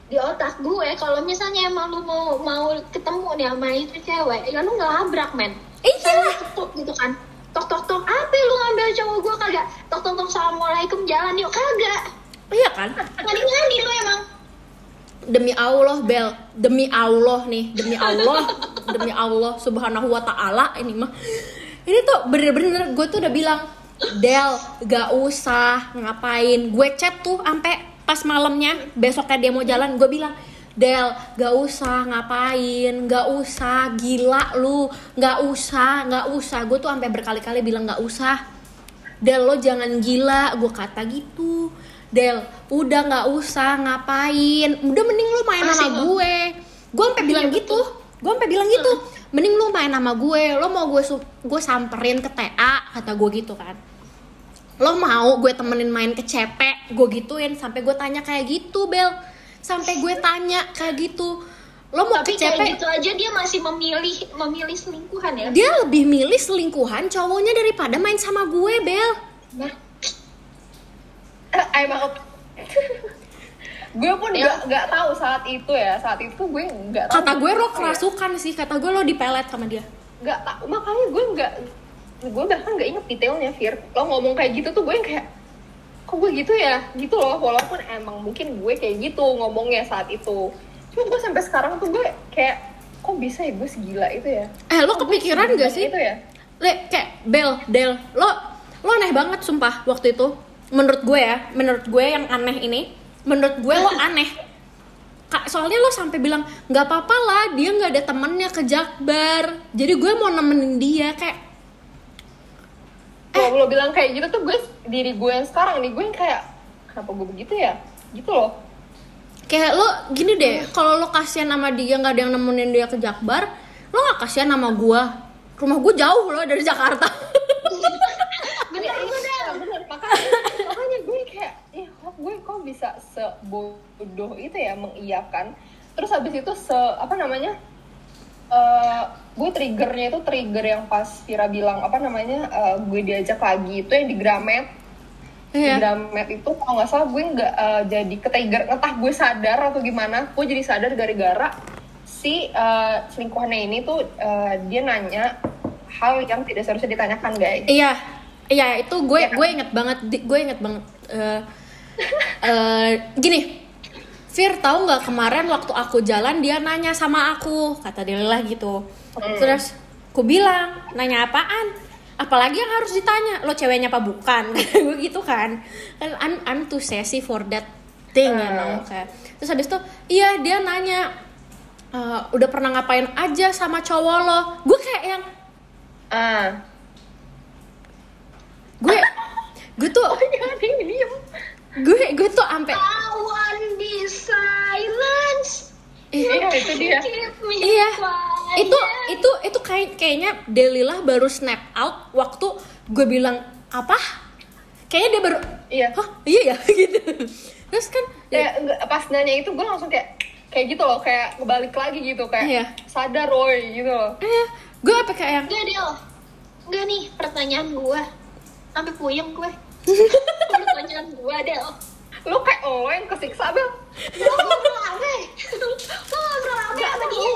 di otak gue kalau misalnya emang lu mau mau ketemu nih sama itu cewek ya lu nggak labrak men. Iya ketuk gitu kan. Tok tok tok apa lu ngambil cowok gue kagak? Tok tok tok assalamualaikum jalan yuk. Kagak. Iya kan? Ngadi ngadi lu emang. Demi Allah Bel. Demi Allah nih. Demi Allah. Demi Allah subhanahu wa ta'ala ini mah. Ini tuh bener-bener gue tuh udah bilang Del gak usah ngapain. Gue chat tuh sampai pas malamnya besoknya dia mau jalan gue bilang Del gak usah ngapain? Gak usah gila lu gak usah gak usah. Gue tuh sampai berkali-kali bilang gak usah. Del lo jangan gila. Gue kata gitu. Del udah nggak usah ngapain? Udah mending lu main sama gue. Gue sampai bilang gitu. Gue sampai bilang gitu. Mending lu main sama gue lo mau gue gue samperin ke TA kata gue gitu kan lo mau gue temenin main ke CP gue gituin sampai gue tanya kayak gitu Bel. Sampai gue tanya kayak gitu. Lo mau tapi ke CP kayak gitu aja dia masih memilih memilih selingkuhan ya? Dia lebih milih selingkuhan cowoknya daripada main sama gue Bel. Nah. I'm out gue pun Ya. nggak nggak tahu saat itu ya. Saat itu gue nggak tahu kata gue lo apa ya. kerasukan sih. Kata gue lo dipelet sama dia. Nggak tahu makanya gue nggak gue bahkan nggak inget detailnya Fir lo ngomong kayak gitu tuh gue yang kayak kok gue gitu ya gitu loh walaupun emang mungkin gue kayak gitu ngomongnya saat itu cuma gue sampai sekarang tuh gue kayak kok bisa ya gue segila itu ya eh lo Kok kepikiran gak sih itu ya Le, kayak Bel, Del, lo lo aneh banget sumpah waktu itu. Menurut gue ya, menurut gue yang aneh ini, menurut gue lo aneh. Kak, soalnya lo sampai bilang nggak apa-apa lah, dia nggak ada temennya ke Jakbar. Jadi gue mau nemenin dia kayak kalau lo bilang kayak gitu tuh gue diri gue yang sekarang nih gue yang kayak kenapa gue begitu ya gitu loh kayak lo gini deh, kalau lo kasihan sama dia nggak ada yang nemenin dia ke Jakbar, lo nggak kasihan sama gue. Rumah gue jauh loh dari Jakarta. bener Iya, bener iya, bener. makanya makanya gue kayak ih kok gue kok bisa sebodoh itu ya mengiyakan terus habis itu se apa namanya eh gue triggernya itu trigger yang pas Vira bilang apa namanya eh, gue diajak lagi itu yang di Gramet di Iya. Gramet itu kalau nggak salah gue nggak eh, jadi ketrigger entah gue sadar atau gimana gue jadi sadar gara-gara si eh, selingkuhannya ini tuh eh, dia nanya hal yang tidak seharusnya ditanyakan guys Iya, iya itu gue Iya kan? gue inget banget, gue inget banget. eh, eh, gini, Fir tahu nggak kemarin waktu aku jalan dia nanya sama aku. Kata Delila gitu. Terus aku bilang nanya apaan? Apalagi yang harus ditanya lo ceweknya apa bukan? Gue gitu kan. Kan I'm I'm too sassy for that thing you know kayak. Terus habis itu iya dia nanya "Eh, udah pernah ngapain aja sama cowok lo? Gue kayak yang ah. Gue gue tuh ini diem gue gue tuh ampe I want this silence. iya itu dia Iya, itu itu itu kayak kayaknya Delilah baru snap out waktu gue bilang apa? Kayaknya dia baru, iya hah iya ya gitu. Terus kan, kayak enggak, pas nanya itu gue langsung kayak kayak gitu loh kayak kebalik lagi gitu kayak Iya. sadar Roy gitu loh eh, gue apa kayak yang, Enggak Del. Enggak nih pertanyaan gua. Sampai puyeng gue. pertanyaan gua Del. lu kayak oh yang kesiksa bel Lo ngobrol apa? Lo ngobrol apa sama dia?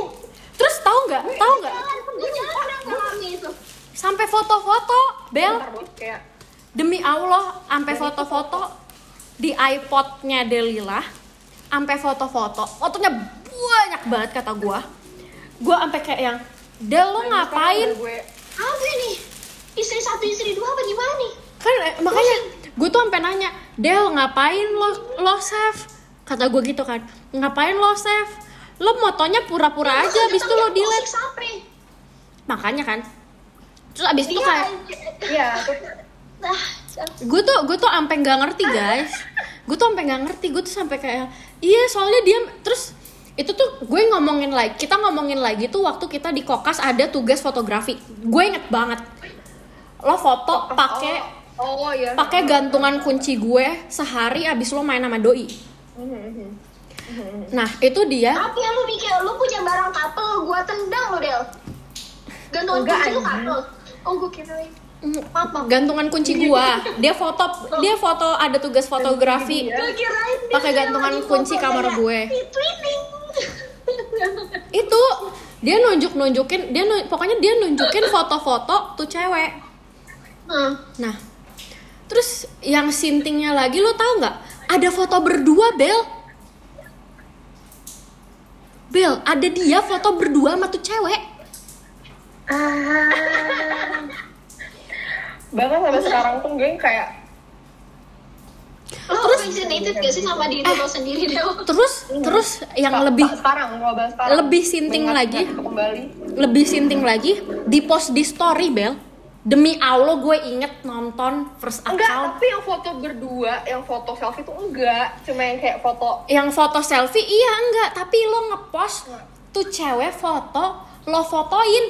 terus tahu nggak, tahu nggak? Gue ngalami itu. Sampai foto-foto, Bel, Bentar, Bos, kayak demi Allah, sampai foto-foto di iPodnya Delilah, sampai foto-foto, fotonya banyak banget kata gue. Gue sampai kayak yang, Del lo ngapain? gue Apa nih? Istri satu, istri dua apa gimana nih? kan eh, makanya gue tuh sampai nanya Del ngapain lo lo save? Kata gue gitu kan ngapain lo save? Lo motonya pura-pura aja abis itu lo delete. Sampai. makanya kan. Terus abis itu Iya, kayak iya. Nah, gue tuh gue tuh sampai nggak ngerti guys. Gue tuh sampai nggak ngerti. Gue tuh sampai kayak iya soalnya dia terus itu tuh gue ngomongin lagi kita ngomongin lagi tuh waktu kita di kokas ada tugas fotografi. Gue inget banget. Lo foto pakai oh, iya pakai gantungan kunci gue sehari abis lo main sama doi nah itu dia Tapi ya lu mikir, lu punya barang couple, gua tendang lu Del. Gantungan Enggak, kunci lu couple. Oh, kirain. Maaf, maaf. gantungan kunci gua dia foto dia foto ada tugas fotografi Pakai gantungan kunci kamar gue. itu dia nunjuk nunjukin dia nu- pokoknya dia nunjukin foto-foto tuh cewek Hmm. nah terus yang sintingnya lagi lo tau nggak? Ada foto berdua Bel. Bel ada dia foto berdua sama tuh cewek. Bahkan sampai sekarang pun gue kayak Lo fascinated gak sih sama diri lo sendiri Del? terus terus yang lebih sekarang sekarang. lebih sinting lagi. kembali. lebih sinting lagi di post di story Bel demi Allah gue inget nonton first enggak account. tapi yang foto berdua yang foto selfie itu enggak. Cuma yang kayak foto yang foto selfie iya enggak. Tapi lo ngepost tuh cewek foto lo fotoin.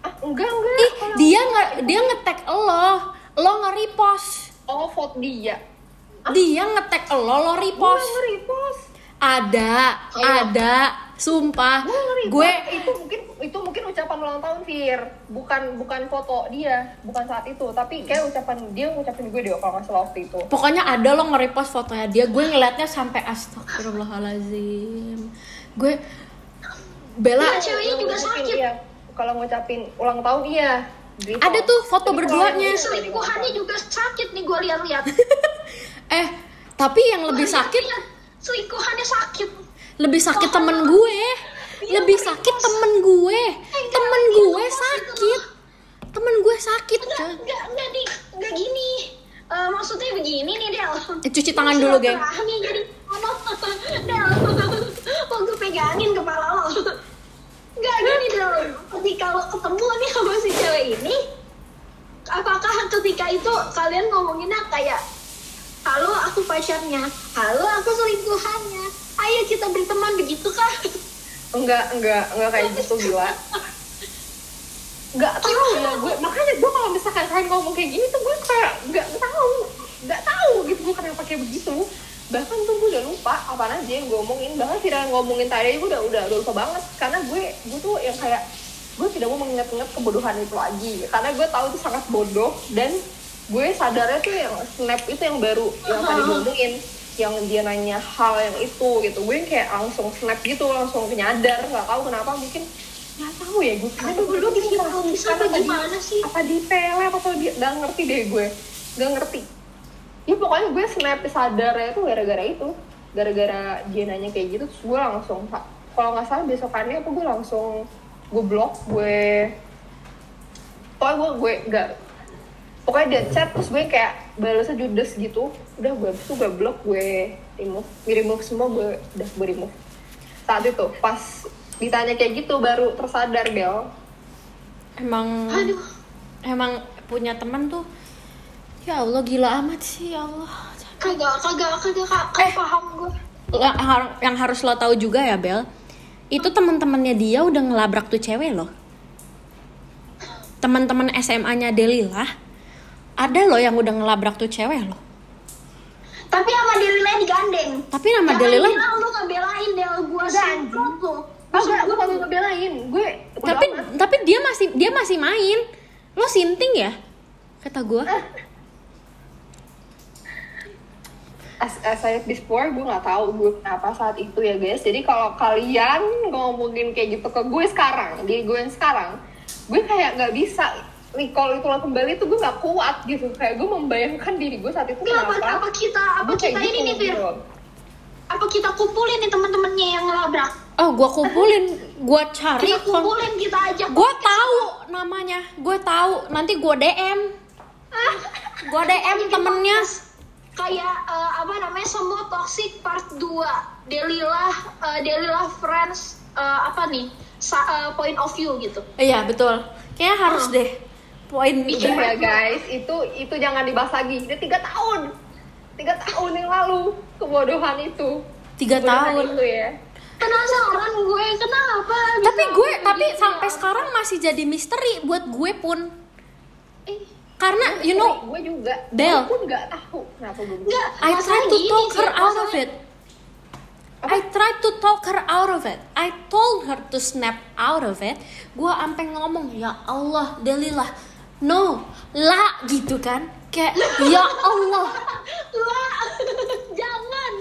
Ah enggak enggak. Ih dia nggak dia ngetek lo lo nge-repost. Oh foto dia. Dia ngetek lo lo repost. Nge-repost. Ada Ayo. ada sumpah gue nge-repost. gue itu mungkin itu mungkin ucapan ulang tahun Fir bukan bukan foto dia bukan saat itu tapi kayak ucapan dia ngucapin gue deh kalau nggak salah waktu itu pokoknya ada lo nge-repost fotonya dia gue ngeliatnya sampai astagfirullahalazim gue Bella Iya, ceweknya juga Ngucapin, sakit. iya. kalau ngucapin ulang tahun iya Repost. Ada tuh foto berduanya. Selingkuhannya juga sakit nih gua lihat-lihat. eh tapi yang lebih sakit Selingkuhannya sakit. Lebih sakit temen gue lebih sakit temen gue temen gue sakit temen gue sakit Enggak, enggak, enggak di, enggak gini. Eh, maksudnya begini nih Del. Eh, cuci tangan dulu, geng. Silaturahmi, jadi Del. Mau gue pegangin kepala lo. Enggak gini Del. Ketika lo ketemu nih sama si cewek ini, apakah ketika itu kalian ngomonginnya kayak Halo, aku pacarnya. Halo, aku selingkuhannya. Ayo kita berteman begitu kah? enggak enggak enggak kayak gitu gila. Nggak tahu. ya gue makanya gue kalau misalkan kalian ngomong kayak gini tuh gue kayak nggak tahu nggak tahu gitu gue kenapa kayak begitu. Bahkan tuh gue udah lupa apa aja yang gue omongin. Bahkan tidak ngomongin tadi gue udah udah udah lupa banget. Karena gue gue tuh yang kayak gue tidak mau mengingat-ingat kebodohan itu lagi. Karena gue tahu itu sangat bodoh. Dan gue sadarnya tuh yang snap itu yang baru yang tadi gue omongin yang dia nanya hal yang itu gitu. Gue yang kayak langsung snap gitu langsung nyadar. Nggak tahu kenapa mungkin nggak tahu ya gue Aduh, lu bikin bisa apa gimana sih? apa di pele apa apa dia nggak ngerti deh gue. Nggak ngerti. Ya pokoknya gue snap sadarnya itu gara-gara itu. Gara-gara dia nanya kayak gitu terus gue langsung kalau nggak salah besokannya apa gue langsung gue blok gue pokoknya gue gue nggak pokoknya dia chat terus gue kayak balasnya judes gitu. Udah gue abis itu gue blok gue remove gue remove semua gue udah gue remove. Saat itu pas ditanya kayak gitu baru tersadar Bel emang Aduh. emang punya teman tuh ya Allah gila amat sih ya Allah. Kagak, kagak, kagak, kagak, kagak paham gue. yang, har- yang harus lo tahu juga ya Bel itu teman-temannya dia udah ngelabrak tuh cewek loh. Teman-teman SMA-nya Delila ada loh yang udah ngelabrak tuh cewek loh Tapi sama Delila digandeng. tapi nama Jangan Delila bilang lu ngebelain Del gue semprot lu. Oh enggak, gue kagak ngebelain Gue tapi amat. tapi dia masih dia masih main lo sinting ya kata gue as, as I said before, gue nggak tahu gue kenapa saat itu ya guys. Jadi kalau kalian ngomongin kayak gitu ke gue sekarang, di gue yang sekarang, gue kayak nggak bisa recall itu lah kembali tuh gue nggak kuat gitu. Kayak gue membayangkan diri gue saat itu apa, kenapa. apa kita, apa gue kayak kita ini gitu, nih Fir? gitu. Apa kita kumpulin nih teman-temannya yang ngelabrak? oh gue kumpulin gue cari Kita kumpulin, kita ajak. gue tahu namanya gue tahu nanti gue dm gue dm temennya Kayak eh, apa namanya semua toxic part 2 Delilah, eh, Delilah friends eh, apa nih? Sa- eh, point of view gitu. iya betul kayaknya harus Oh. deh poin Udah ya guys, itu itu jangan dibahas lagi. Udah tiga tahun, tiga tahun yang lalu kebodohan itu. tiga Kebodohan tahun itu ya. Penasaran gue kenapa? tapi gue tapi gitu sampai ya? sekarang masih jadi misteri buat gue pun Eh, karena you know gue juga. Bel. Gue pun nggak tahu kenapa gue. Enggak, I tried to talk her out of it I tried to talk her out of it. I told her to snap out of it. Gua ampe ngomong, ya Allah, Delilah, no, la gitu kan? Kayak, ya Allah, Lah, jangan.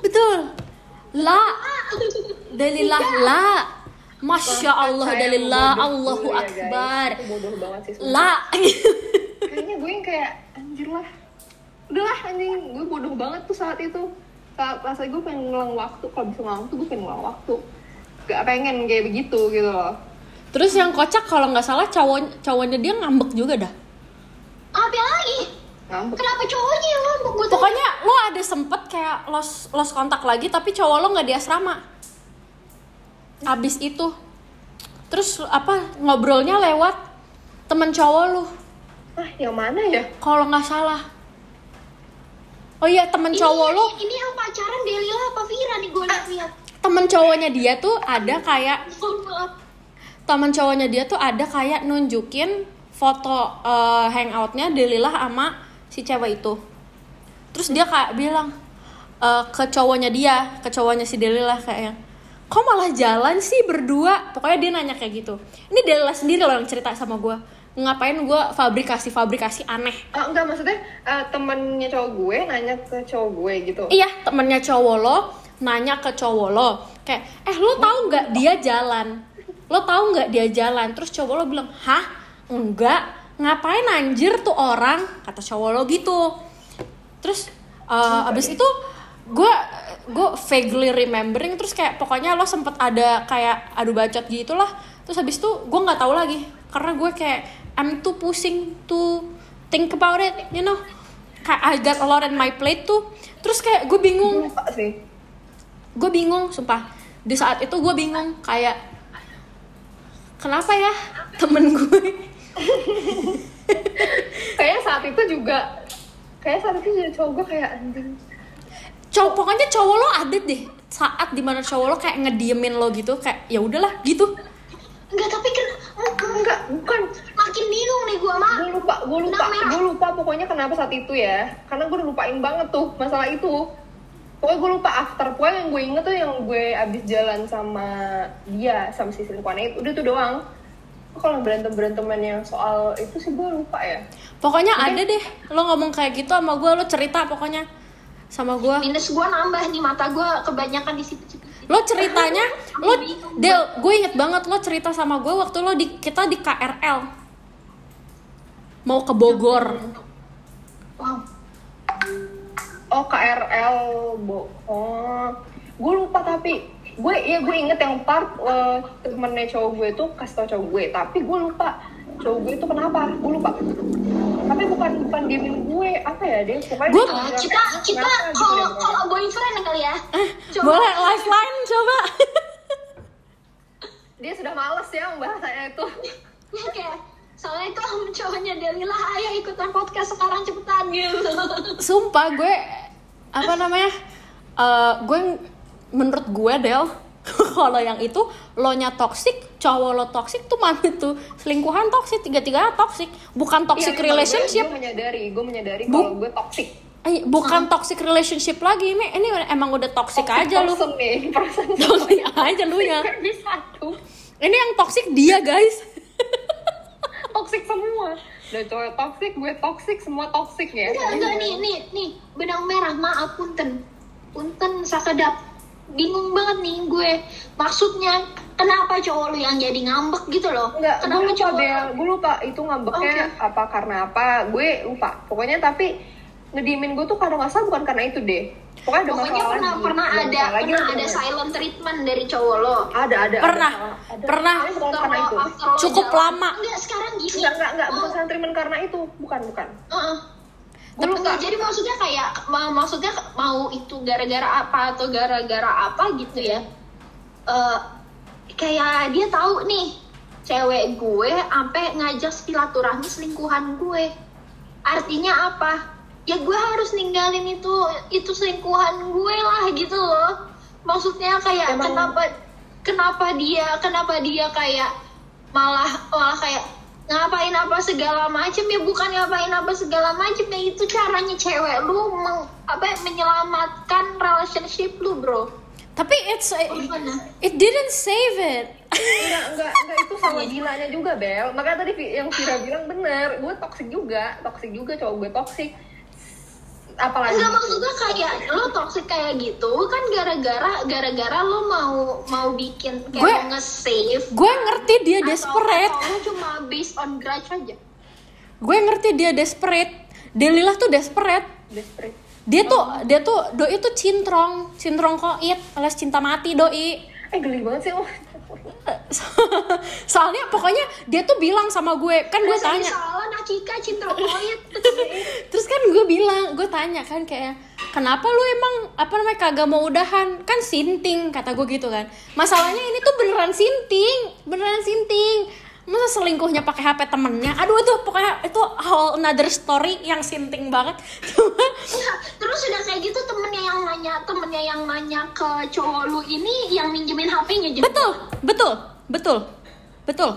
betul, la, Delilah, la, masya Allah, bodoh Allahu ya. Akbar, bodoh banget sih. sumpah. la. Kayaknya gue yang kayak anjir lah. Udahlah anjing, gue bodoh banget tuh saat itu. Saat rasanya gue pengen ngulang waktu, kalau bisa ngulang waktu gue pengen ngulang waktu. Gak pengen kayak begitu gitu loh. Terus yang kocak kalau nggak salah cowok cowoknya dia ngambek juga dah. Apa lagi? Ngambek. Kenapa cowoknya yang ngambek? Gue Pokoknya lo ada sempet kayak los los kontak lagi tapi cowok lo nggak di asrama. Abis itu, terus apa ngobrolnya lewat temen cowok lo, Ah, yang mana ya? kalau nggak salah. Oh iya temen cowok lo, Ini, ini yang pacaran Delila apa Vira nih gue lihat-lihat. temen cowoknya dia tuh ada kayak maaf. Temen cowoknya dia tuh ada kayak nunjukin foto eh, hangoutnya Delilah sama si cewek itu. Terus dia kayak bilang eh, ke cowoknya dia, ke cowoknya si Delilah kayak yang, kok malah jalan sih berdua? Pokoknya dia nanya kayak gitu. Ini Delilah sendiri loh yang cerita sama gue. Ngapain gue fabrikasi-fabrikasi aneh. Ah, enggak maksudnya eh, temennya cowok gue nanya ke cowok gue gitu. Iya, temennya cowok lo nanya ke cowok lo kayak, eh lo tahu nggak dia jalan? Lo tahu nggak dia jalan? Terus cowok lo bilang, hah? Enggak. Ngapain anjir tuh orang? Kata cowok lo gitu. Terus uh, abis itu gue gue vaguely remembering terus kayak pokoknya lo sempet ada kayak adu bacot gitulah terus habis itu gue nggak tahu lagi karena gue kayak I'm too pusing to think about it you know kayak I got a lot on my plate tuh terus kayak gue bingung gue bingung sumpah di saat itu gue bingung kayak kenapa ya temen gue Kayaknya saat itu juga kayak saat itu juga cowok gue kayak anjing. cowok pokoknya cowok lo ada deh saat di mana cowok lo kayak ngediemin lo gitu kayak ya udahlah gitu Enggak, tapi kan Enggak, bukan. makin bingung nih gue mah. Gue lupa, gue lupa, gue lupa pokoknya kenapa saat itu ya. Karena gue udah lupain banget tuh masalah itu. Pokoknya gue lupa after pokoknya yang gue inget tuh yang gue abis jalan sama dia sama si selingkuhannya itu udah tuh doang. Kalau berantem beranteman yang soal itu sih gue lupa ya. pokoknya ada deh lo ngomong kayak gitu sama gue lo cerita pokoknya sama gue Minus gue nambah nih mata gue kebanyakan di situ. lo ceritanya lo Del gue inget banget lo cerita sama gue waktu lo di kita di KRL mau ke Bogor Wow. Oh KRL bo oh gue lupa tapi gue ya gue inget yang part uh, temennya cowok gue tuh kasih tau cowok gue tapi gue lupa cowok gue itu kenapa gue lupa tapi bukan bukan diemin gue apa ya dia pokoknya bilang kita kayak, kita kalau kalau boyfriend kali ya. Coba. boleh lifeline coba dia sudah males ya membahasnya itu Oke. Soalnya itu cowoknya Delila, ayo ikutan podcast sekarang cepetan gitu. sumpah gue apa namanya Eh, gue menurut gue Del kalau yang itu lo nya toxic cowok lo toxic tuh mana tuh selingkuhan toxic tiga tiga toxic. Bukan toxic Iya, memang relationship. gue, gue menyadari gue menyadari Bu- kalau gue toxic. Eh, bukan toxic relationship lagi ini ini emang udah toxic, aja lu. nih toxic aja lu ya. Ini yang toxic dia guys toxic semua udah cowok toxic gue toxic semua toxic ya Enggak, enggak nih, nih, nih, benang merah, maaf punten. Punten sakedap. Bingung banget nih gue. Maksudnya kenapa cowok lu yang jadi ngambek gitu loh? Enggak, gue kenapa lupa cowok Bel, gue lupa itu ngambeknya Oke. apa karena apa, gue lupa. Pokoknya tapi ngediemin gue tuh kalau nggak salah bukan karena itu deh. Pokoknya ada Pokoknya masalah pernah lagi. pernah Ada ada masalah lagi, pernah ada silent treatment dari cowok lo. Ada, ada. Pernah, ada, ada. pernah. Bukan After karena lo- itu. after Cukup jalan. lama. Enggak, sekarang gini. Enggak, enggak, enggak, bukan Oh, silent treatment karena itu. Bukan, bukan. Gue lupa. Enggak, jadi maksudnya kayak ma- maksudnya mau itu gara-gara apa atau gara-gara apa gitu ya. Eh kayak dia tahu nih cewek gue sampai ngajak silaturahmi selingkuhan gue. Artinya apa? Ya gue harus ninggalin itu itu selingkuhan gue lah gitu loh. Maksudnya kayak Emang- kenapa kenapa dia kenapa dia kayak malah malah kayak ngapain apa segala macem ya bukan ngapain apa segala macem ya itu caranya cewek lu meng, apa menyelamatkan relationship lu bro tapi it's Gimana? it didn't save it Enggak, enggak, enggak itu sama gilanya juga, Bel. Makanya tadi yang Vira bilang bener, gue toxic juga, toxic juga cowok gue toxic. Apalagi Enggak maksudnya kayak lo toxic kayak gitu kan gara-gara gara-gara lo mau mau bikin kayak Gue- nge-save gue ngerti dia atau- desperate. atau lo cuma based on grudge aja? Gue ngerti dia desperate. Delilah tuh desperate. Desperate. dia tuh dia tuh doi tuh cintrong. Cintrong koit alias cinta mati doi. Eh geli banget sih lo. soalnya pokoknya dia tuh bilang sama gue kan gue tanya. terus kan gue bilang gue tanya kan kayak kenapa lu emang apa namanya kagak mau udahan? Kan sinting kata gue gitu kan. Masalahnya ini tuh beneran sinting beneran sinting masa selingkuhnya pakai HP temennya? Aduh itu pokoknya itu whole another story yang sinting banget. Cuma Enggak, terus udah kayak gitu temennya yang nanya temennya yang nanya ke cowok lu ini yang minjemin HP-nya juga betul betul betul betul.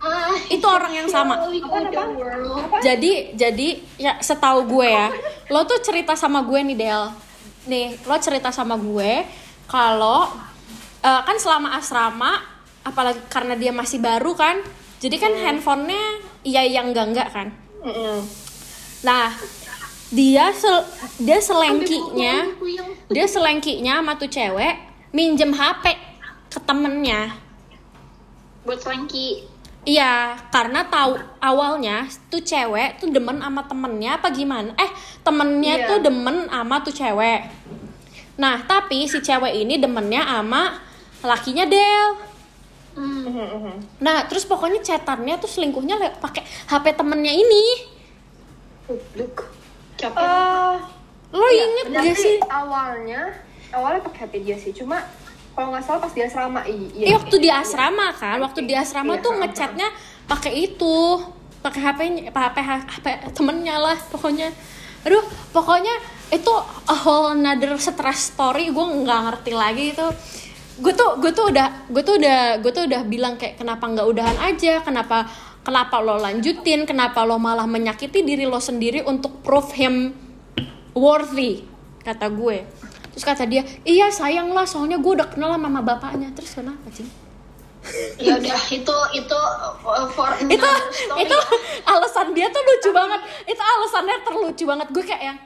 Ah, itu orang yang sama. apa? world. jadi jadi ya setahu gue ya lo tuh cerita sama gue nih Del. Nih lo cerita sama gue kalau eh, kan selama asrama apalagi karena dia masih baru kan jadi kan handphonenya iya yang enggak enggak kan Mm-mm. nah dia sel- dia selengkinya dia selengkinya sama tuh cewek minjem HP ke temennya buat selengki Iya, karena tahu awalnya tuh cewek tuh demen sama temennya apa gimana? Eh, temennya Iya. tuh demen sama tuh cewek. Nah, tapi si cewek ini demennya sama lakinya Del. Hmm. Nah, terus pokoknya chatannya tuh selingkuhnya pakai HP temennya ini. Capek Eh, Lo iya, inget gak sih? Awalnya, awalnya pakai HP dia sih. Cuma kalau nggak salah pas di asrama, iya. Eh, waktu di iya. asrama kan, waktu di asrama Iya, tuh ha, ha. ngechatnya pakai itu, pakai HP-nya, HP HP temennya lah pokoknya. Aduh, pokoknya itu a whole another stress story, gue nggak ngerti lagi itu. Gue tuh, gue tuh udah, gue tuh udah, gue tuh udah bilang kayak kenapa nggak udahan aja, kenapa, kenapa lo lanjutin, kenapa lo malah menyakiti diri lo sendiri untuk prove him worthy, kata gue. Terus kata dia, iya sayang lah, soalnya gue udah kenal sama mama bapaknya. Terus kenapa sih? ya udah itu itu uh, for itu story. itu alasan dia tuh lucu banget. Itu alasannya terlucu banget. Gue kayak yang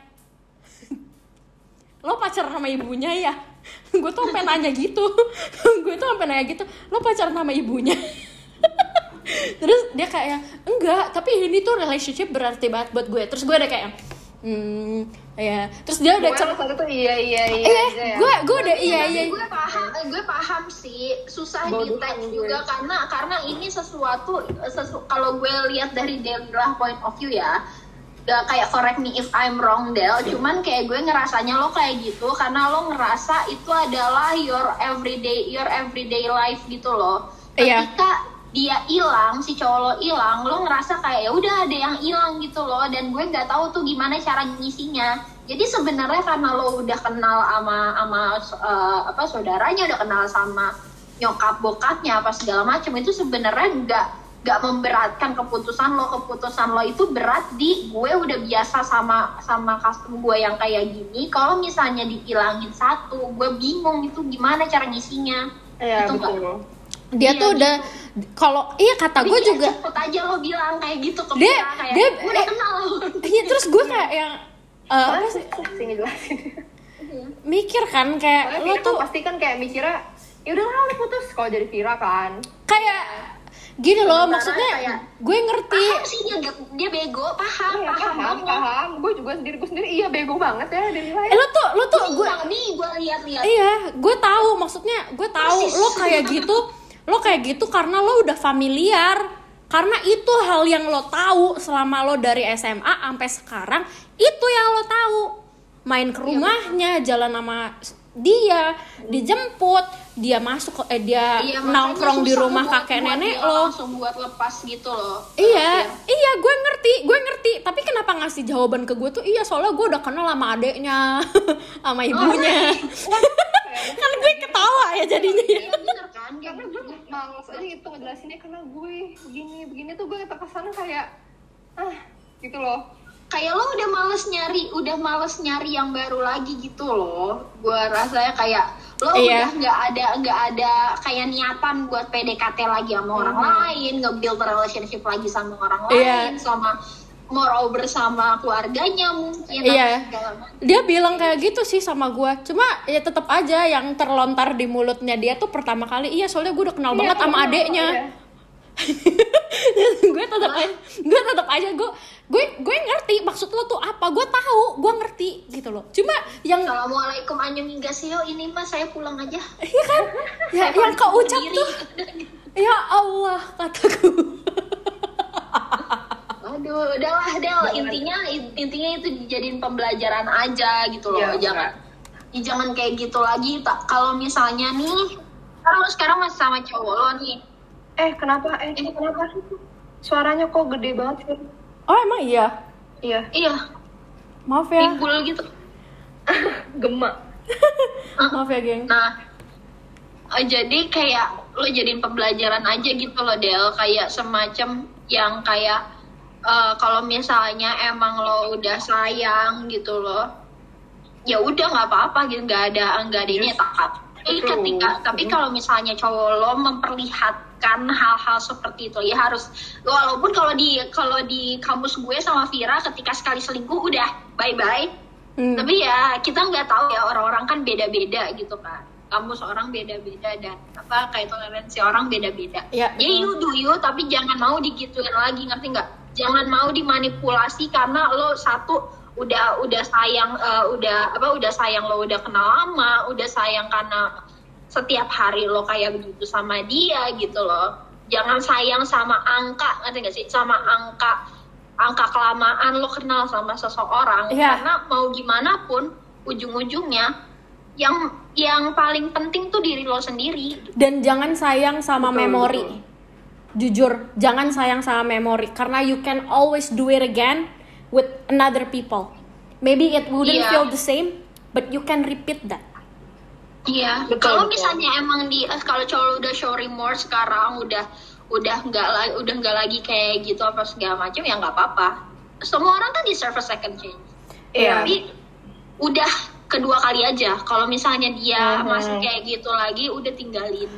lo pacaran sama ibunya ya gue tuh sampai nanya gitu. Gue tuh sampai nanya gitu lo pacaran sama ibunya? Terus dia kayak enggak tapi ini tuh relationship berarti banget buat gue. Terus gue udah kayak hmm ya terus dia udah Gue satu tuh iya iya iya iya aja ya. gue gue udah iya iya. gue paham eh, gue paham sih susah di gue. juga karena karena ini sesuatu sesu, kalau gue lihat dari Della point of view ya gak kayak correct me if I'm wrong Del. Cuman kayak gue ngerasanya lo kayak gitu karena lo ngerasa itu adalah your everyday your everyday life gitu loh Iya. ketika dia hilang si cowok lo hilang lo ngerasa kayak ya udah ada yang hilang gitu loh dan gue nggak tahu tuh gimana cara ngisinya jadi sebenarnya karena lo udah kenal sama sama eh, apa saudaranya udah kenal sama nyokap bokapnya apa segala macam itu sebenarnya nggak nggak memberatkan keputusan lo keputusan lo itu berat di gue udah biasa sama sama custom gue yang kayak gini kalau misalnya dihilangin satu gue bingung itu gimana cara ngisinya Iya Itu betul. dia Iya, tuh gitu. udah kalau iya kata gue dia juga cepet aja lo bilang kayak gitu ke Dia- Mira, kayak dia- gue udah eh, kenal iya terus gue kayak yang eh, apa sih sih ngejelasin. mikir kan kayak Soalnya lo Vira kan tuh pasti kan kayak mikirnya ya udah lah udah putus kalau jadi Vira kan. kayak gini loh maksudnya kayak- gue ngerti. Paham sih dia dia bego paham Iya paham paham banget. paham. Gue juga sendiri gue sendiri iya bego banget ya dari eh, lain. lo tuh lo tuh gue gue nih gue lihat-lihat. Iya gue tahu maksudnya gue tahu. Persis. lo kayak gitu lo kayak gitu karena lo udah familiar. Karena itu hal yang lo tahu selama lo dari SMA sampai sekarang itu yang lo tahu. Main ke rumahnya jalan sama dia dijemput dia masuk eh dia Iya, nongkrong di rumah buat- kakek buat nenek lo langsung buat lepas gitu loh Iya, iya, gue ngerti, gue ngerti. Tapi kenapa ngasih jawaban ke gue tuh? Iya, soalnya gue udah kenal sama adeknya, sama ibunya. kan gue ketawa ya jadinya. ya. iya bener kan Karena gue males aja gitu ngejelasinnya karena gue begini begini tuh gue terkesan kayak ah gitu loh. Kayak lo udah males nyari udah males nyari yang baru lagi gitu loh gue rasanya kayak lo Iya. udah nggak ada nggak ada kayak niatan buat PDKT lagi sama orang lain nge-build relationship lagi sama orang. Iya. lain sama moreover bersama keluarganya mungkin Iya. Dia bilang kayak gitu sih sama gue. Cuma ya tetap aja yang terlontar di mulutnya dia tuh pertama kali, iya soalnya gue udah kenal banget sama Iya, adeknya. iya. gue tetap aja, gue tetap aja gue gue gue ngerti maksud lo tuh apa gue tahu gue ngerti gitu loh cuma yang Assalamualaikum annyeonghaseyo ini mah saya pulang aja iya kan ya, yang keucap Sendiri. tuh ya Allah kataku Aduh, udahlah Del. Intinya intinya itu dijadiin pembelajaran aja gitu loh. Iya, jangan ya, jangan kayak gitu lagi. Tak kalau misalnya nih sekarang lo sekarang masih sama cowok lo nih. Eh kenapa? Eh kenapa? Suaranya kok gede banget sih? oh emang iya Iya, Iya, maaf ya timbul gitu. gemak. maaf ya geng Nah, eh, jadi kayak lo jadiin pembelajaran aja gitu loh Del. Kayak semacam yang kayak eh, kalau misalnya emang lo udah sayang gitu loh, ya udah nggak apa-apa gitu, nggak ada nggak ada ini Yes. tapi Betul. ketika tapi kalau misalnya cowok lo memperlihatkan hal-hal seperti itu ya harus walaupun kalau di kalau di kampus gue sama Vira ketika sekali selingkuh udah bye bye Hmm. tapi ya kita nggak tahu ya orang-orang kan beda-beda gitu kan kampus orang beda-beda dan apa kayak toleransi orang beda-beda. Iya, ya you do you tapi jangan mau digituin lagi ngerti nggak? Jangan mau dimanipulasi karena lo satu udah udah sayang eh, udah apa udah sayang lo udah kenal lama udah sayang karena setiap hari lo kayak begitu sama dia gitu loh. Jangan sayang sama angka ngerti gak sih? Sama angka angka kelamaan lo kenal sama seseorang. Iya. karena mau gimana pun ujung-ujungnya yang yang paling penting tuh diri lo sendiri. Dan jangan sayang sama Betul, memori. jujur jangan sayang sama memori. Karena you can always do it again with another people maybe it wouldn't Iya. feel the same but you can repeat that Iya, Betul, kalau misalnya emang di eh, kalau cowok udah show remorse sekarang udah udah nggak lagi udah nggak lagi kayak gitu apa segala macam ya nggak apa-apa. Semua orang kan deserve a second chance. Iya. Tapi udah kedua kali aja. Kalau misalnya dia Mhm. masih kayak gitu lagi, udah tinggalin.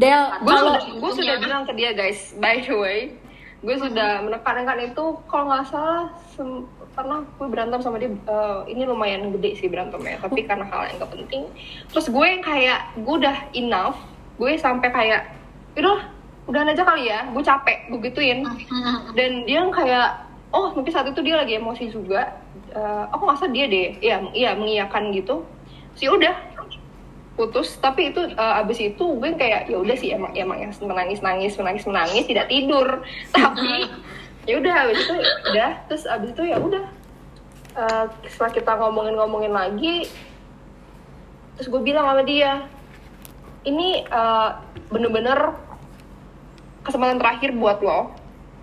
Del Gue kalau sudah, gue sudah bilang ke dia guys, by the way, gue sudah menekankan itu kalau nggak salah sem- pernah gue berantem sama dia eh, ini lumayan gede sih berantemnya tapi karena hal yang gak penting. Terus gue yang kayak gue udah enough gue sampai kayak udah udahan aja kali ya gue capek gue gituin. Dan dia yang kayak oh mungkin saat itu dia lagi emosi juga Eh, aku nggak dia deh iya iya mengiyakan gitu. Sih udah putus tapi itu eh, abis itu gue kayak ya udah sih emang emang yang menangis nangis menangis menangis tidak tidur. Tapi ya udah abis itu udah terus abis itu ya udah. Eh, setelah kita ngomongin ngomongin lagi terus gue bilang sama dia ini eh, bener-bener kesempatan terakhir buat lo.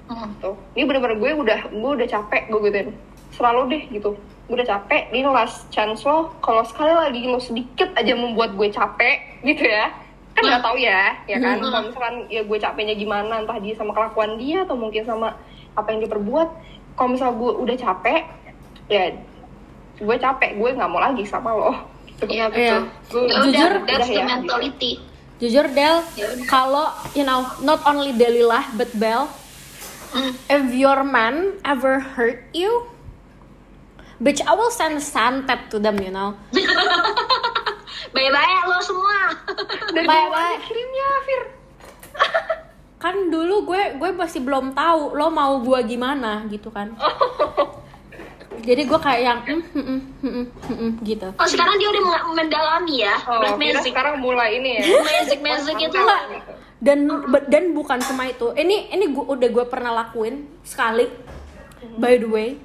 Hmm. tuh. Ini bener-bener gue udah gue udah capek gue gituin. Selalu deh gitu udah capek ini last chance lo kalau sekali lagi lo sedikit aja membuat gue capek gitu ya kan nggak tahu ya ya kan kalau misalkan ya gue capeknya gimana entah dia sama kelakuan dia atau mungkin sama apa yang dia perbuat kalau misal gue udah capek ya gue capek gue nggak mau lagi sama lo gitu. Iya Iya. betul. Gue- Ya Jujur, udah, that's the ya. mentality. Jujur Del, Ya kalau you know not only Delilah but Bel, Hmm. if your man ever hurt you, bitch I will send santet to them, you know. Bye-bye lo semua. dari Bye, bye. kirimnya Fir Kan dulu gue gue masih belum tahu lo mau gue gimana gitu kan. Jadi gue kayak yang mm, mm, mm, mm, mm, mm, gitu. Oh sekarang dia udah mendalami ya, oh black magic, sekarang mulai ini ya magic magic itu. Gitu. Dan be- dan bukan cuma itu. Ini ini gue udah gue pernah lakuin sekali. By the way,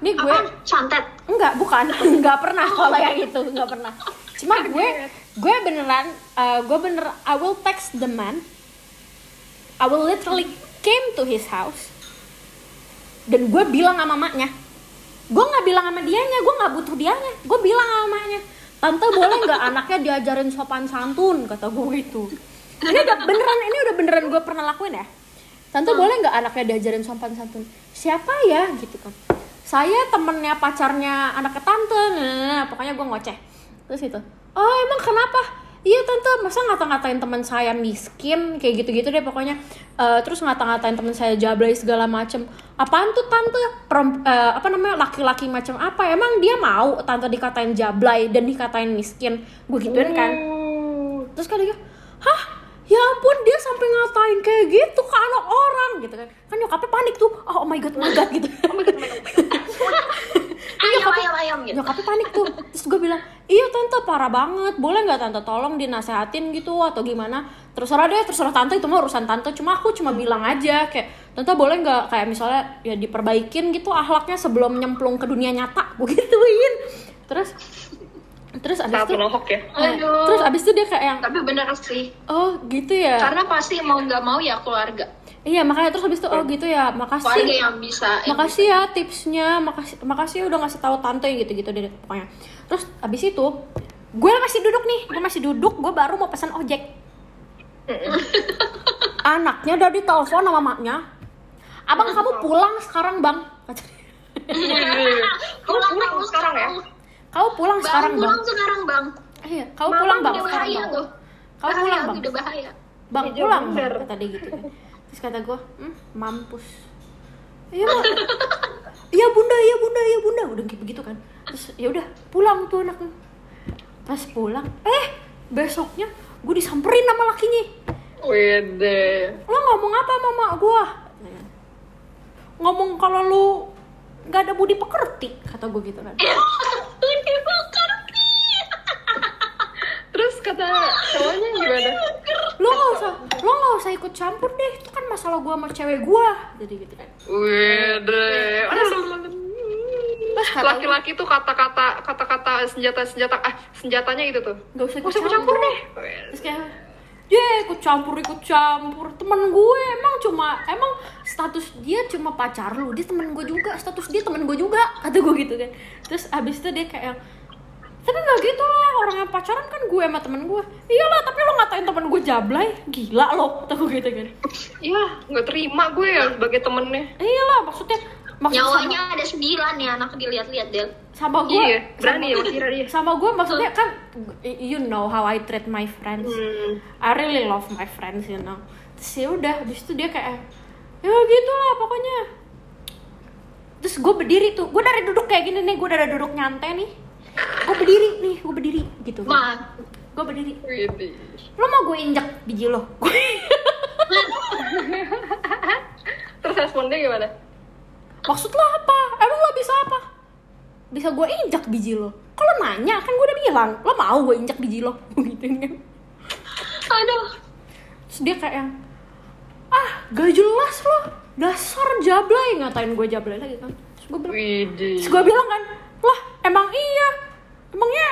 ini gue apa? Santet. Enggak, bukan. Enggak pernah kalau yang itu, enggak pernah. Cuma gue gue beneran uh, gue bener I will text the man. I will literally came to his house. Dan gue bilang sama mamanya. Gue nggak bilang sama dianya, gue nggak butuh dianya. Gue bilang sama mamanya, tante boleh nggak anaknya diajarin sopan santun kata gue itu. Ini udah beneran, ini udah beneran gue pernah lakuin ya. Tante boleh nggak anaknya diajarin sopan santun? Siapa ya gitu kan? Saya temennya pacarnya anaknya tante, nah, pokoknya gue ngoceh. Terus itu, oh emang kenapa? Iya tante, masa ngata-ngatain teman saya miskin kayak gitu-gitu deh pokoknya. Eh, terus ngata-ngatain teman saya jablay segala macem. Apaan tuh tante? Perem- eh, apa namanya laki-laki macam apa? Emang dia mau tante dikatain jablay dan dikatain miskin? Gue gituin kan terus kan dia hah ya ampun dia sampai ngatain kayak gitu ke anak orang gitu kan. Kan nyokapnya panik tuh. Oh, oh my god oh my god gitu. Oh my god oh my god, oh my god. Ayam ayam ayam gitu. nyokapnya panik tuh. Terus gue bilang iya tante parah banget. Boleh nggak tante tolong dinasehatin gitu atau gimana? Terserah deh terserah tante itu mah urusan tante. Cuma aku cuma bilang aja kayak tante boleh nggak kayak misalnya ya diperbaikin gitu akhlaknya sebelum nyemplung ke dunia nyata? Gue gituin. Terus terus abis itu menohok ya. Eh, Aduh. terus abis itu dia kayak yang Tapi bener sih, oh gitu ya? Karena pasti mau nggak mau ya keluarga. Iya makanya terus habis itu oh gitu ya makasih. Keluarga yang bisa. yang makasih ya tipsnya makasih makasih ya udah ngasih tahu tante gitu gitu deh pokoknya. Terus habis itu gue masih duduk nih gue masih duduk gue baru mau pesan ojek. Anaknya udah ditelepon sama maknya abang kamu pulang sekarang bang. Pulang kamu sekarang ya? Kamu pulang Bang, sekarang bang. pulang sekarang bang. iya kamu Mama pulang bang Udah sekarang bahaya bang. tuh. Bahaya, pulang bang. Udah bahaya. bang Ya, pulang bener. bang kata dia gitu. Kan terus kata gue hmm, mampus. Iya iya bunda iya bunda iya bunda. Udah gitu begitu kan. Terus ya udah pulang tuh anaknya. Pas pulang eh besoknya gue disamperin sama lakinya. Wede. lo ngomong apa mama gue ngomong kalau lu nggak ada budi pekerti kata gue gitu kan Ini bakar Terus kata cowoknya gimana? lo nggak usah lo nggak usah ikut campur deh itu kan masalah gue sama cewek gue jadi gitu kan Wede. Laki-laki tuh kata-kata kata-kata senjata senjata ah senjatanya itu tuh. nggak usah Gak usah ikut campur deh. terus kayak ya ikut campur ikut campur. Temen gue emang cuma emang status dia cuma pacar lu dia temen gue juga. Status dia temen gue juga kata gue gitu kan. Terus abis itu dia kayak tapi nggak gitu lah orang yang pacaran kan gue sama temen gue. Iyalah tapi lo ngatain temen gue jablay? Gila lo kata gue gitu kan. Iya, nggak terima gue ya sebagai temennya. iyalah maksudnya maksudnya Nyawanya ada sembilan nih anak dilihat-lihat Del. sama, sama gue Iya, berani ya kira dia. sama gue maksudnya kan you know how I treat my friends. Hmm. I really love my friends you know. Terus ya udah habis itu dia kayak ya gitu lah pokoknya. Terus gue berdiri tuh gue dari duduk kayak gini nih gue dari duduk nyantai nih. Gue berdiri nih gue berdiri gitu. Ma, gue berdiri. Lo mau gue injek biji lo Terus responnya gimana? Maksud lo apa? Emang lo bisa apa? Bisa gue injak biji lo? Kalau nanya? Kan gue udah bilang lo mau gue injak biji lo? Gitu kan. Aduh. Terus dia kayak yang ah gak jelas lo. Dasar jablay. Ngatain gue jablay lagi kan. Terus gue bilang Widih. terus gue bilang kan lah emang iya. Emangnya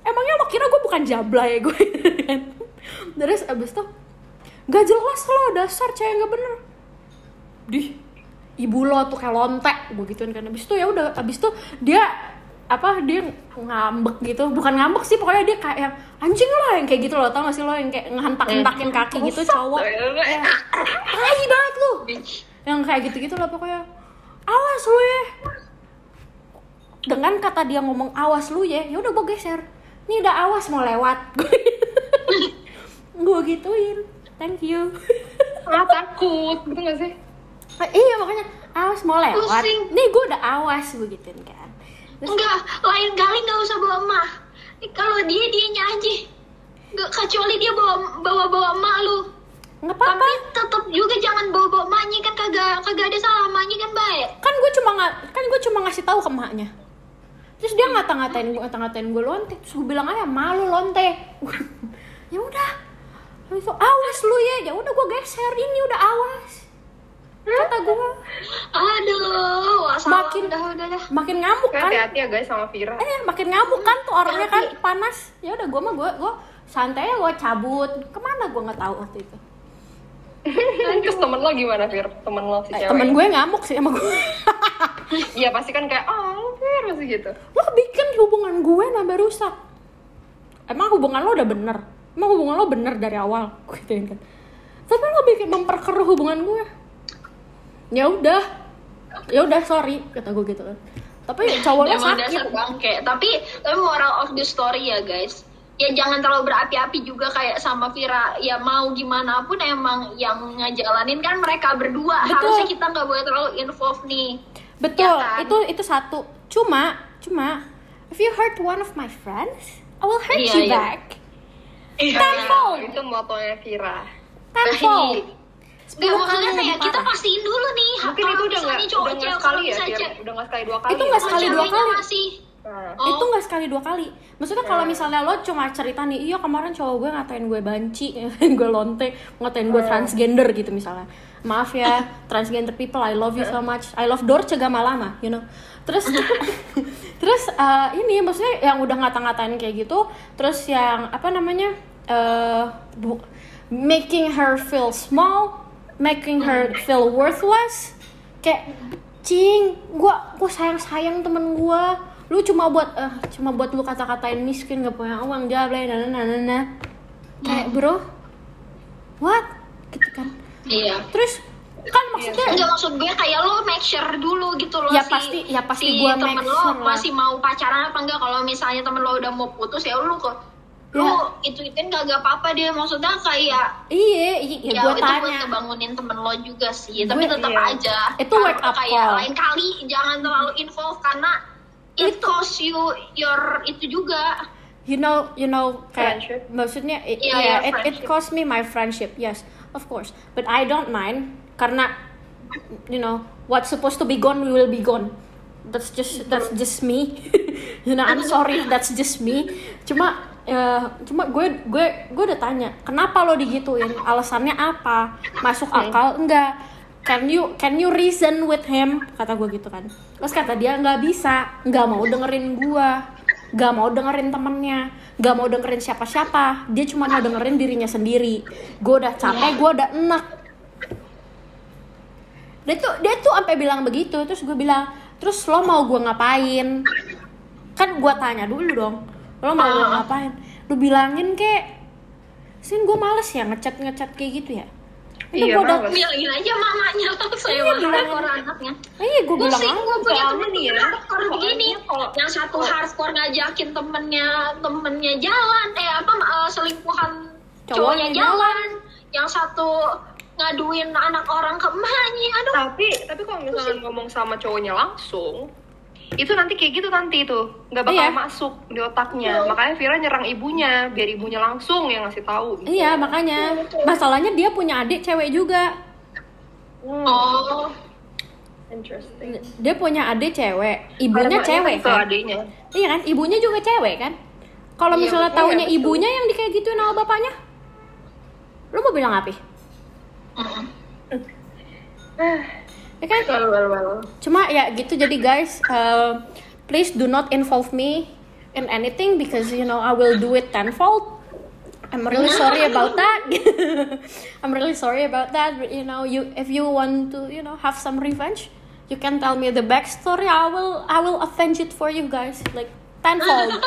emangnya lo kira gue bukan jablay gue kan. Terus abis itu gak jelas lo. Dasar cewek gak bener. Di ibu lo tuh kayak lontek gue gituin kan. Abis itu ya udah abis itu dia apa dia ngambek gitu. Bukan ngambek sih pokoknya dia kayak yang anjing lo yang kayak gitu lo tau gak sih lo yang kayak ngehentak hentakin kaki gitu cowok. Ya, tai banget lu. Yang kayak gitu gitu lah pokoknya. Awas lu ya. Dengan kata dia ngomong awas lu ya ya udah gue geser. Ini udah awas mau lewat. Gue gituin. Thank you. Ah, takut, betul gak sih? Ah, iya makanya awas mau lewat. Pusing. nih gue udah awas begituin kan. Terus, enggak lain kali nggak usah bawa emak. Kalau dia dianya aja. Nggak kecuali dia bawa bawa bawa emak lu. Nggak apa-apa. Tapi tetap juga jangan bawa bawa emaknya kan kagak kagak ada salah emaknya kan baik? Kan gue cuma kan gue cuma ngasih tahu ke emaknya. Terus dia ngata-ngatain gue ngata-ngatain gue lonte. Terus gue bilang aja malu lonte. Ya udah. Awas lu ya. Ya udah gue geser. Ini udah awas kata gue aduh. Makin- udah udah dah makin ngamuk kan? Hati-hati ya guys sama Vira. eh makin ngamuk kan tuh orangnya kan? Panas. Ya udah gue mah gue gue santai ya gue cabut. Ke mana gue nggak tahu waktu itu? Terus temen lo gimana, Vir? Temen lo si Eh, cewek? temen gue ngamuk sih sama gue Iya pasti kan kayak, oh Vir, masih gitu. lo bikin hubungan gue nambah rusak. Emang hubungan lo udah bener? Emang hubungan lo bener dari awal? Gue gituin kan. Tapi lo bikin memperkeruh hubungan gue ya udah. Ya udah sorry kata gue gitu kan. Tapi cowok lo sakit dasar bangke. Tapi tapi moral of the story ya guys. Ya jangan terlalu berapi-api juga kayak sama Vira. Ya mau gimana pun emang yang ngejalanin kan mereka berdua. Betul. harusnya kita nggak boleh terlalu involved nih. Betul. Ya kan? itu itu satu. Cuma cuma if you hurt one of my friends I will hurt Iya, you iya. back. Iya. Tenfold. Nah, itu motonya Vira. tenfold Sepuluh kali kayak kita pastiin dulu nih Mungkin itu udah nggak cowok udah nggak sekali ya, Udah nggak sekali dua kali. Itu ya? nggak sekali dua kali. masih Nah. Oh. itu nggak sekali dua kali maksudnya kalau misalnya lo cuma cerita nih iya kemarin cowok gue ngatain gue banci ngatain gue lonte ngatain gue transgender gitu misalnya maaf ya transgender people I love you so much I love Dorce Gamalama you know terus terus eh, ini maksudnya yang udah ngata-ngatain kayak gitu terus yang apa namanya bu- making her feel small making her feel worthless. Kayak cing gua gua sayang sayang temen gua. Lu cuma buat eh cuma buat lu kata-katain miskin gak punya uang jablay nah nah nah nah kayak bro what? Gitu kan. Iya. Terus kan maksudnya Enggak maksud gue kayak lo make sure dulu gitu loh Ya si, pasti- ya pasti si gue temen make lo sure masih mau pacaran apa enggak. Kalau misalnya temen lo udah mau putus ya lu kok lu Ya. itu ituin gak apa-apa dia maksudnya kayak iya iya ya, ya, gue itu buat tanya. ngebangunin temen lo juga sih tapi Gue- tetap iya. aja. Itu kalau wake up kayak call. lain kali jangan terlalu involve karena it cost you your itu juga. You know you know kayak Friendship. maksudnya it, Iya, yeah, iya, it, it cost me my friendship yes of course. But I don't mind karena you know what's supposed to be gone will be gone. That's just that's just me. You know I'm sorry that's just me. Cuma eh, cuma gue gue gue udah tanya kenapa lo digituin? Alasannya apa? Masuk akal? Enggak. Can you can you reason with him? Kata gue gitu kan. Terus kata dia nggak bisa. Nggak mau dengerin gue nggak mau dengerin temennya. Nggak mau dengerin siapa-siapa. Dia cuma mau dengerin dirinya sendiri. Gue udah capek gue udah enak. Dia tuh dia tuh sampai bilang begitu. Terus gue bilang terus lo mau gue ngapain? Kan gue tanya dulu dong lo mau gue ngapain? Lu bilangin kek. Sin gue males ya ngechat ngechat kayak gitu ya? Itu Iya, gue udah males. bilangin aja mamanya. Saya Iya, mau bilangin. hardcore anaknya. Iya gue bilang aja. gue punya temen nih ya, hardcore begini. kalau- yang satu hardcore ngajakin temennya temennya jalan. Eh apa eh, selingkuhan Cowoknya cowoknya jalan. jalan. Yang satu ngaduin anak orang ke emaknya. Aduh. Tapi tapi kalau misalnya ngomong sama cowoknya langsung, itu nanti kayak gitu nanti itu nggak bakal Iya. masuk di otaknya. Makanya Vira nyerang ibunya biar ibunya langsung yang ngasih tahu. iya makanya masalahnya dia punya adik cewek juga Hmm. oh Interesting. dia punya adik cewek ibunya Karena cewek kan adiknya. iya kan ibunya juga cewek kan kalau Iya, misalnya taunya iya, ibunya yang di kayak gituin sama bapaknya lu mau bilang apa. Ya kan? Well, well, well. cuma ya gitu jadi guys uh, please do not involve me in anything because you know I will do it tenfold. I'm really sorry about that. I'm really sorry about that but you know you if you want to you know have some revenge you can tell me the backstory. I will I will avenge it for you guys like tenfold.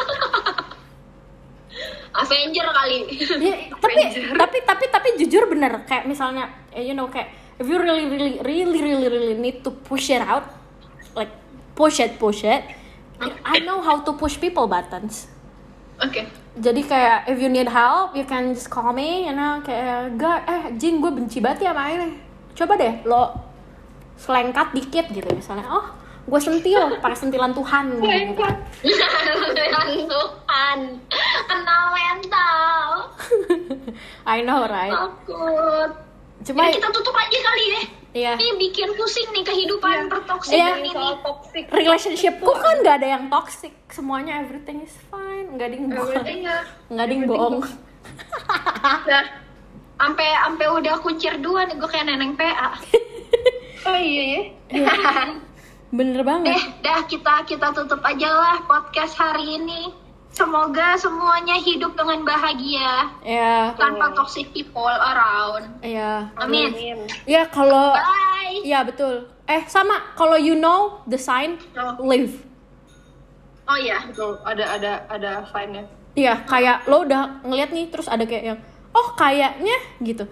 Avenger kali. Ya, tapi tapi tapi tapi jujur bener. Kayak misalnya eh, you know kayak if you really really really really really need to push it out like push it push it I know how to push people buttons. Oke jadi kayak if you need help you can just call me you know kayak gak eh Jin gue benci banget ya sama ini coba deh lo selengkat dikit gitu misalnya oh gue sentil pakai sentilan Tuhan. Gitu. Tuhan Tuhan. Kena mental. I know right? Takut cuma Jadi kita tutup aja kali deh Iya. ini bikin pusing nih kehidupan pertoksikan Iya. ini toxic. relationshipku kan nggak ada yang toxic semuanya everything is fine nggak ada yang bohong ya. nggak ada yang bohong Nah, sampai sampai udah kucir dua nih gue kayak neneng PA. Oh iya ya. bener banget Deh, dah kita kita tutup aja lah podcast hari ini. Semoga semuanya hidup dengan bahagia ya tanpa toxic people around. ya Amin. ya kalau Bye. ya betul eh sama kalau you know the sign Oh. live Oh iya. Betul. Ada ada ada sign-nya. Iya, kayak lo udah ngeliat nih terus ada kayak yang oh kayaknya gitu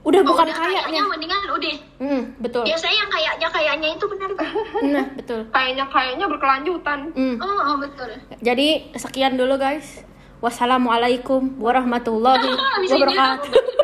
udah oh, bukan udah kayaknya. kayaknya mendingan udah. Hmm, betul. Biasanya yang kayaknya kayaknya itu benar nah betul. Kayaknya kayaknya berkelanjutan. Hmm. oh, oh betul. Jadi sekian dulu guys. Wassalamualaikum warahmatullahi wabarakatuh.